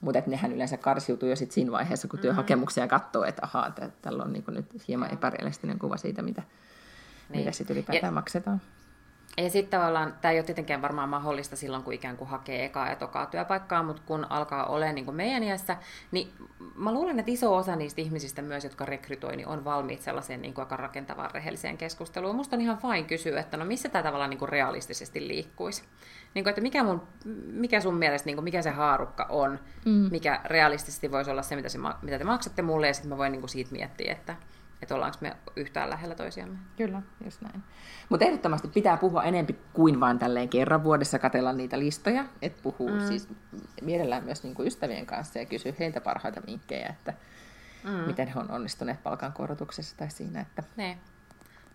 mutta nehän yleensä karsiutuu jo sit siinä vaiheessa, kun työhakemuksia katsoo, että ahaa, tällä on niin kuin nyt hieman epärealistinen kuva siitä, mitä, niin. mitä sitten ylipäätään ja, maksetaan. Ja sitten tavallaan, tämä ei ole tietenkään varmaan mahdollista silloin, kun ikään kuin hakee ekaa ja tokaa työpaikkaa, mutta kun alkaa olemaan niin kuin meidän iässä, niin mä luulen, että iso osa niistä ihmisistä myös, jotka rekrytoi, niin on valmiit sellaiseen niin kuin aika rakentavaan rehelliseen keskusteluun. Musta on ihan fine kysyä, että no missä tämä tavallaan niin kuin realistisesti liikkuisi. Niin kuin, että mikä, mun, mikä sun mielestä, niin kuin, mikä se haarukka on, mm. mikä realistisesti voisi olla se, mitä, se, mitä te maksatte mulle, ja sitten mä voin niin kuin siitä miettiä, että että ollaanko me yhtään lähellä toisiamme. Kyllä, just näin. Mutta ehdottomasti pitää puhua enempi kuin vain tälleen kerran vuodessa katella niitä listoja, että puhuu mm. siis mielellään myös niinku ystävien kanssa ja kysyä heiltä parhaita vinkkejä, että mm. miten he on onnistuneet palkankorotuksessa tai siinä. Että... Ne.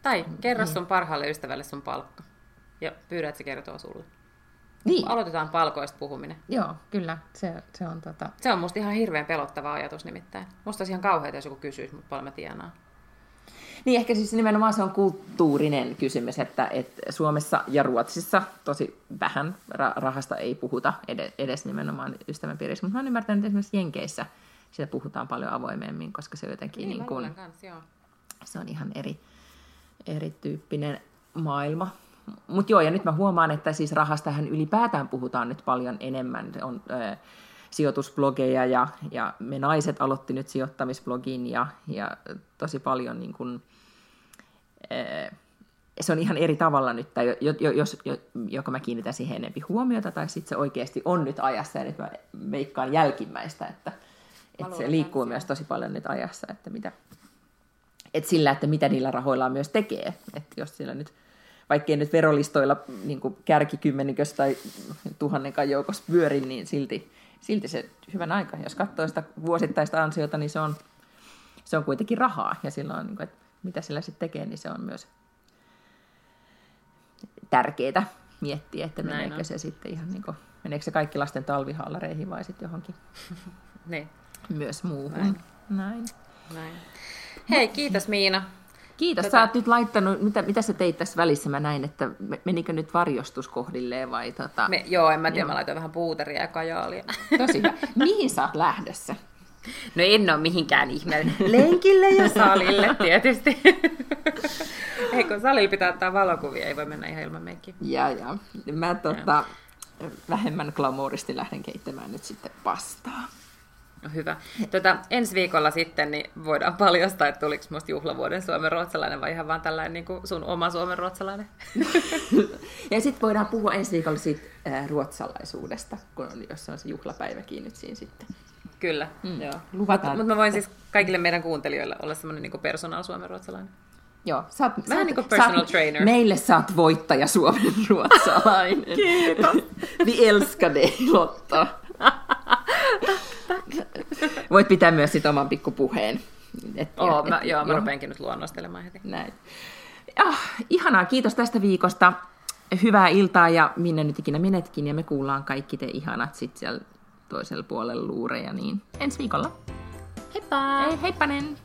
Tai kerro niin. sun parhaalle ystävälle sun palkka ja pyydä, että se kertoo sulle. Niin. Aloitetaan palkoista puhuminen. Joo, kyllä. Se, se, on, tota... se on musta ihan hirveän pelottava ajatus nimittäin. Musta olisi ihan kauheata, jos joku kysyisi, mutta paljon mä tienaan. Niin ehkä siis nimenomaan se on kulttuurinen kysymys, että, että Suomessa ja Ruotsissa tosi vähän rahasta ei puhuta edes, edes nimenomaan ystävänpiirissä, mutta mä oon ymmärtänyt, että esimerkiksi Jenkeissä siitä puhutaan paljon avoimemmin, koska se on jotenkin niin, niin kuin, kans, joo. se on ihan eri, erityyppinen maailma. Mutta joo, ja nyt mä huomaan, että siis rahastahan ylipäätään puhutaan nyt paljon enemmän. On, äh, sijoitusblogeja ja, ja me naiset aloitti nyt sijoittamisblogin ja, ja tosi paljon niin kuin, se on ihan eri tavalla nyt, tai jos, joko mä kiinnitän siihen enemmän huomiota, tai sitten se oikeasti on nyt ajassa, ja nyt mä veikkaan jälkimmäistä, että, että se liikkuu myös tosi paljon nyt ajassa, että mitä, että sillä, että mitä niillä rahoilla myös tekee, että jos sillä nyt, vaikkei nyt verolistoilla niin kärkikymmenikössä tai tuhannenkaan joukossa pyöri, niin silti silti se hyvän aika. Jos katsoo sitä vuosittaista ansiota, niin se on, se on kuitenkin rahaa. Ja silloin, niin kuin, että mitä sillä sitten tekee, niin se on myös tärkeää miettiä, että meneekö se sitten ihan niin kuin, meneekö se kaikki lasten talvihallareihin vai sitten johonkin [LAUGHS] niin. myös muuhun. Näin. Näin. Näin. Hei, kiitos Miina. Kiitos. Tätä... Sä oot nyt laittanut, mitä, mitä sä teit tässä välissä? Mä näin, että menikö nyt varjostus kohdilleen vai tota... Me, joo, en mä tiedä, joo. mä laitoin vähän puuteria ja kajaalia. Tosi hyvä. [LAUGHS] Mihin sä oot lähdössä? No en ole mihinkään ihmeelle. [LAUGHS] Lenkille ja salille tietysti. [LAUGHS] Ei kun salilla pitää ottaa valokuvia, ei voi mennä ihan ilman meikkiä. Ja, ja. Mä tota, vähemmän glamouristi lähden keittämään nyt sitten pastaa. No hyvä. Tota, ensi viikolla sitten niin voidaan paljastaa, että tuliko musta juhlavuoden suomen ruotsalainen vai ihan vaan tällainen niin kuin sun oma suomen ruotsalainen. [LAUGHS] ja sitten voidaan puhua ensi viikolla siitä äh, ruotsalaisuudesta, kun on, jos on se juhlapäiväkin nyt siinä sitten. Kyllä, mm. joo. Luvataan. Mutta mä voin siis kaikille meidän kuuntelijoille olla semmoinen niin personal suomen ruotsalainen. Joo, sä oot, Vähän sä niin kuin personal sä trainer. Meille sä oot voittaja Suomen [LAUGHS] ruotsalainen. Kiitos. Vi älskar dig Lotta. Voit pitää myös sit oman pikkupuheen. Et, oh, et, mä, joo, mä jo. rupeankin nyt luonnostelemaan heti. Näin. Ah, ihanaa, kiitos tästä viikosta. Hyvää iltaa ja minne nyt ikinä menetkin ja me kuullaan kaikki te ihanat sit siellä toisella puolella luureja, niin ensi viikolla. Heippa! Hei, heippanen!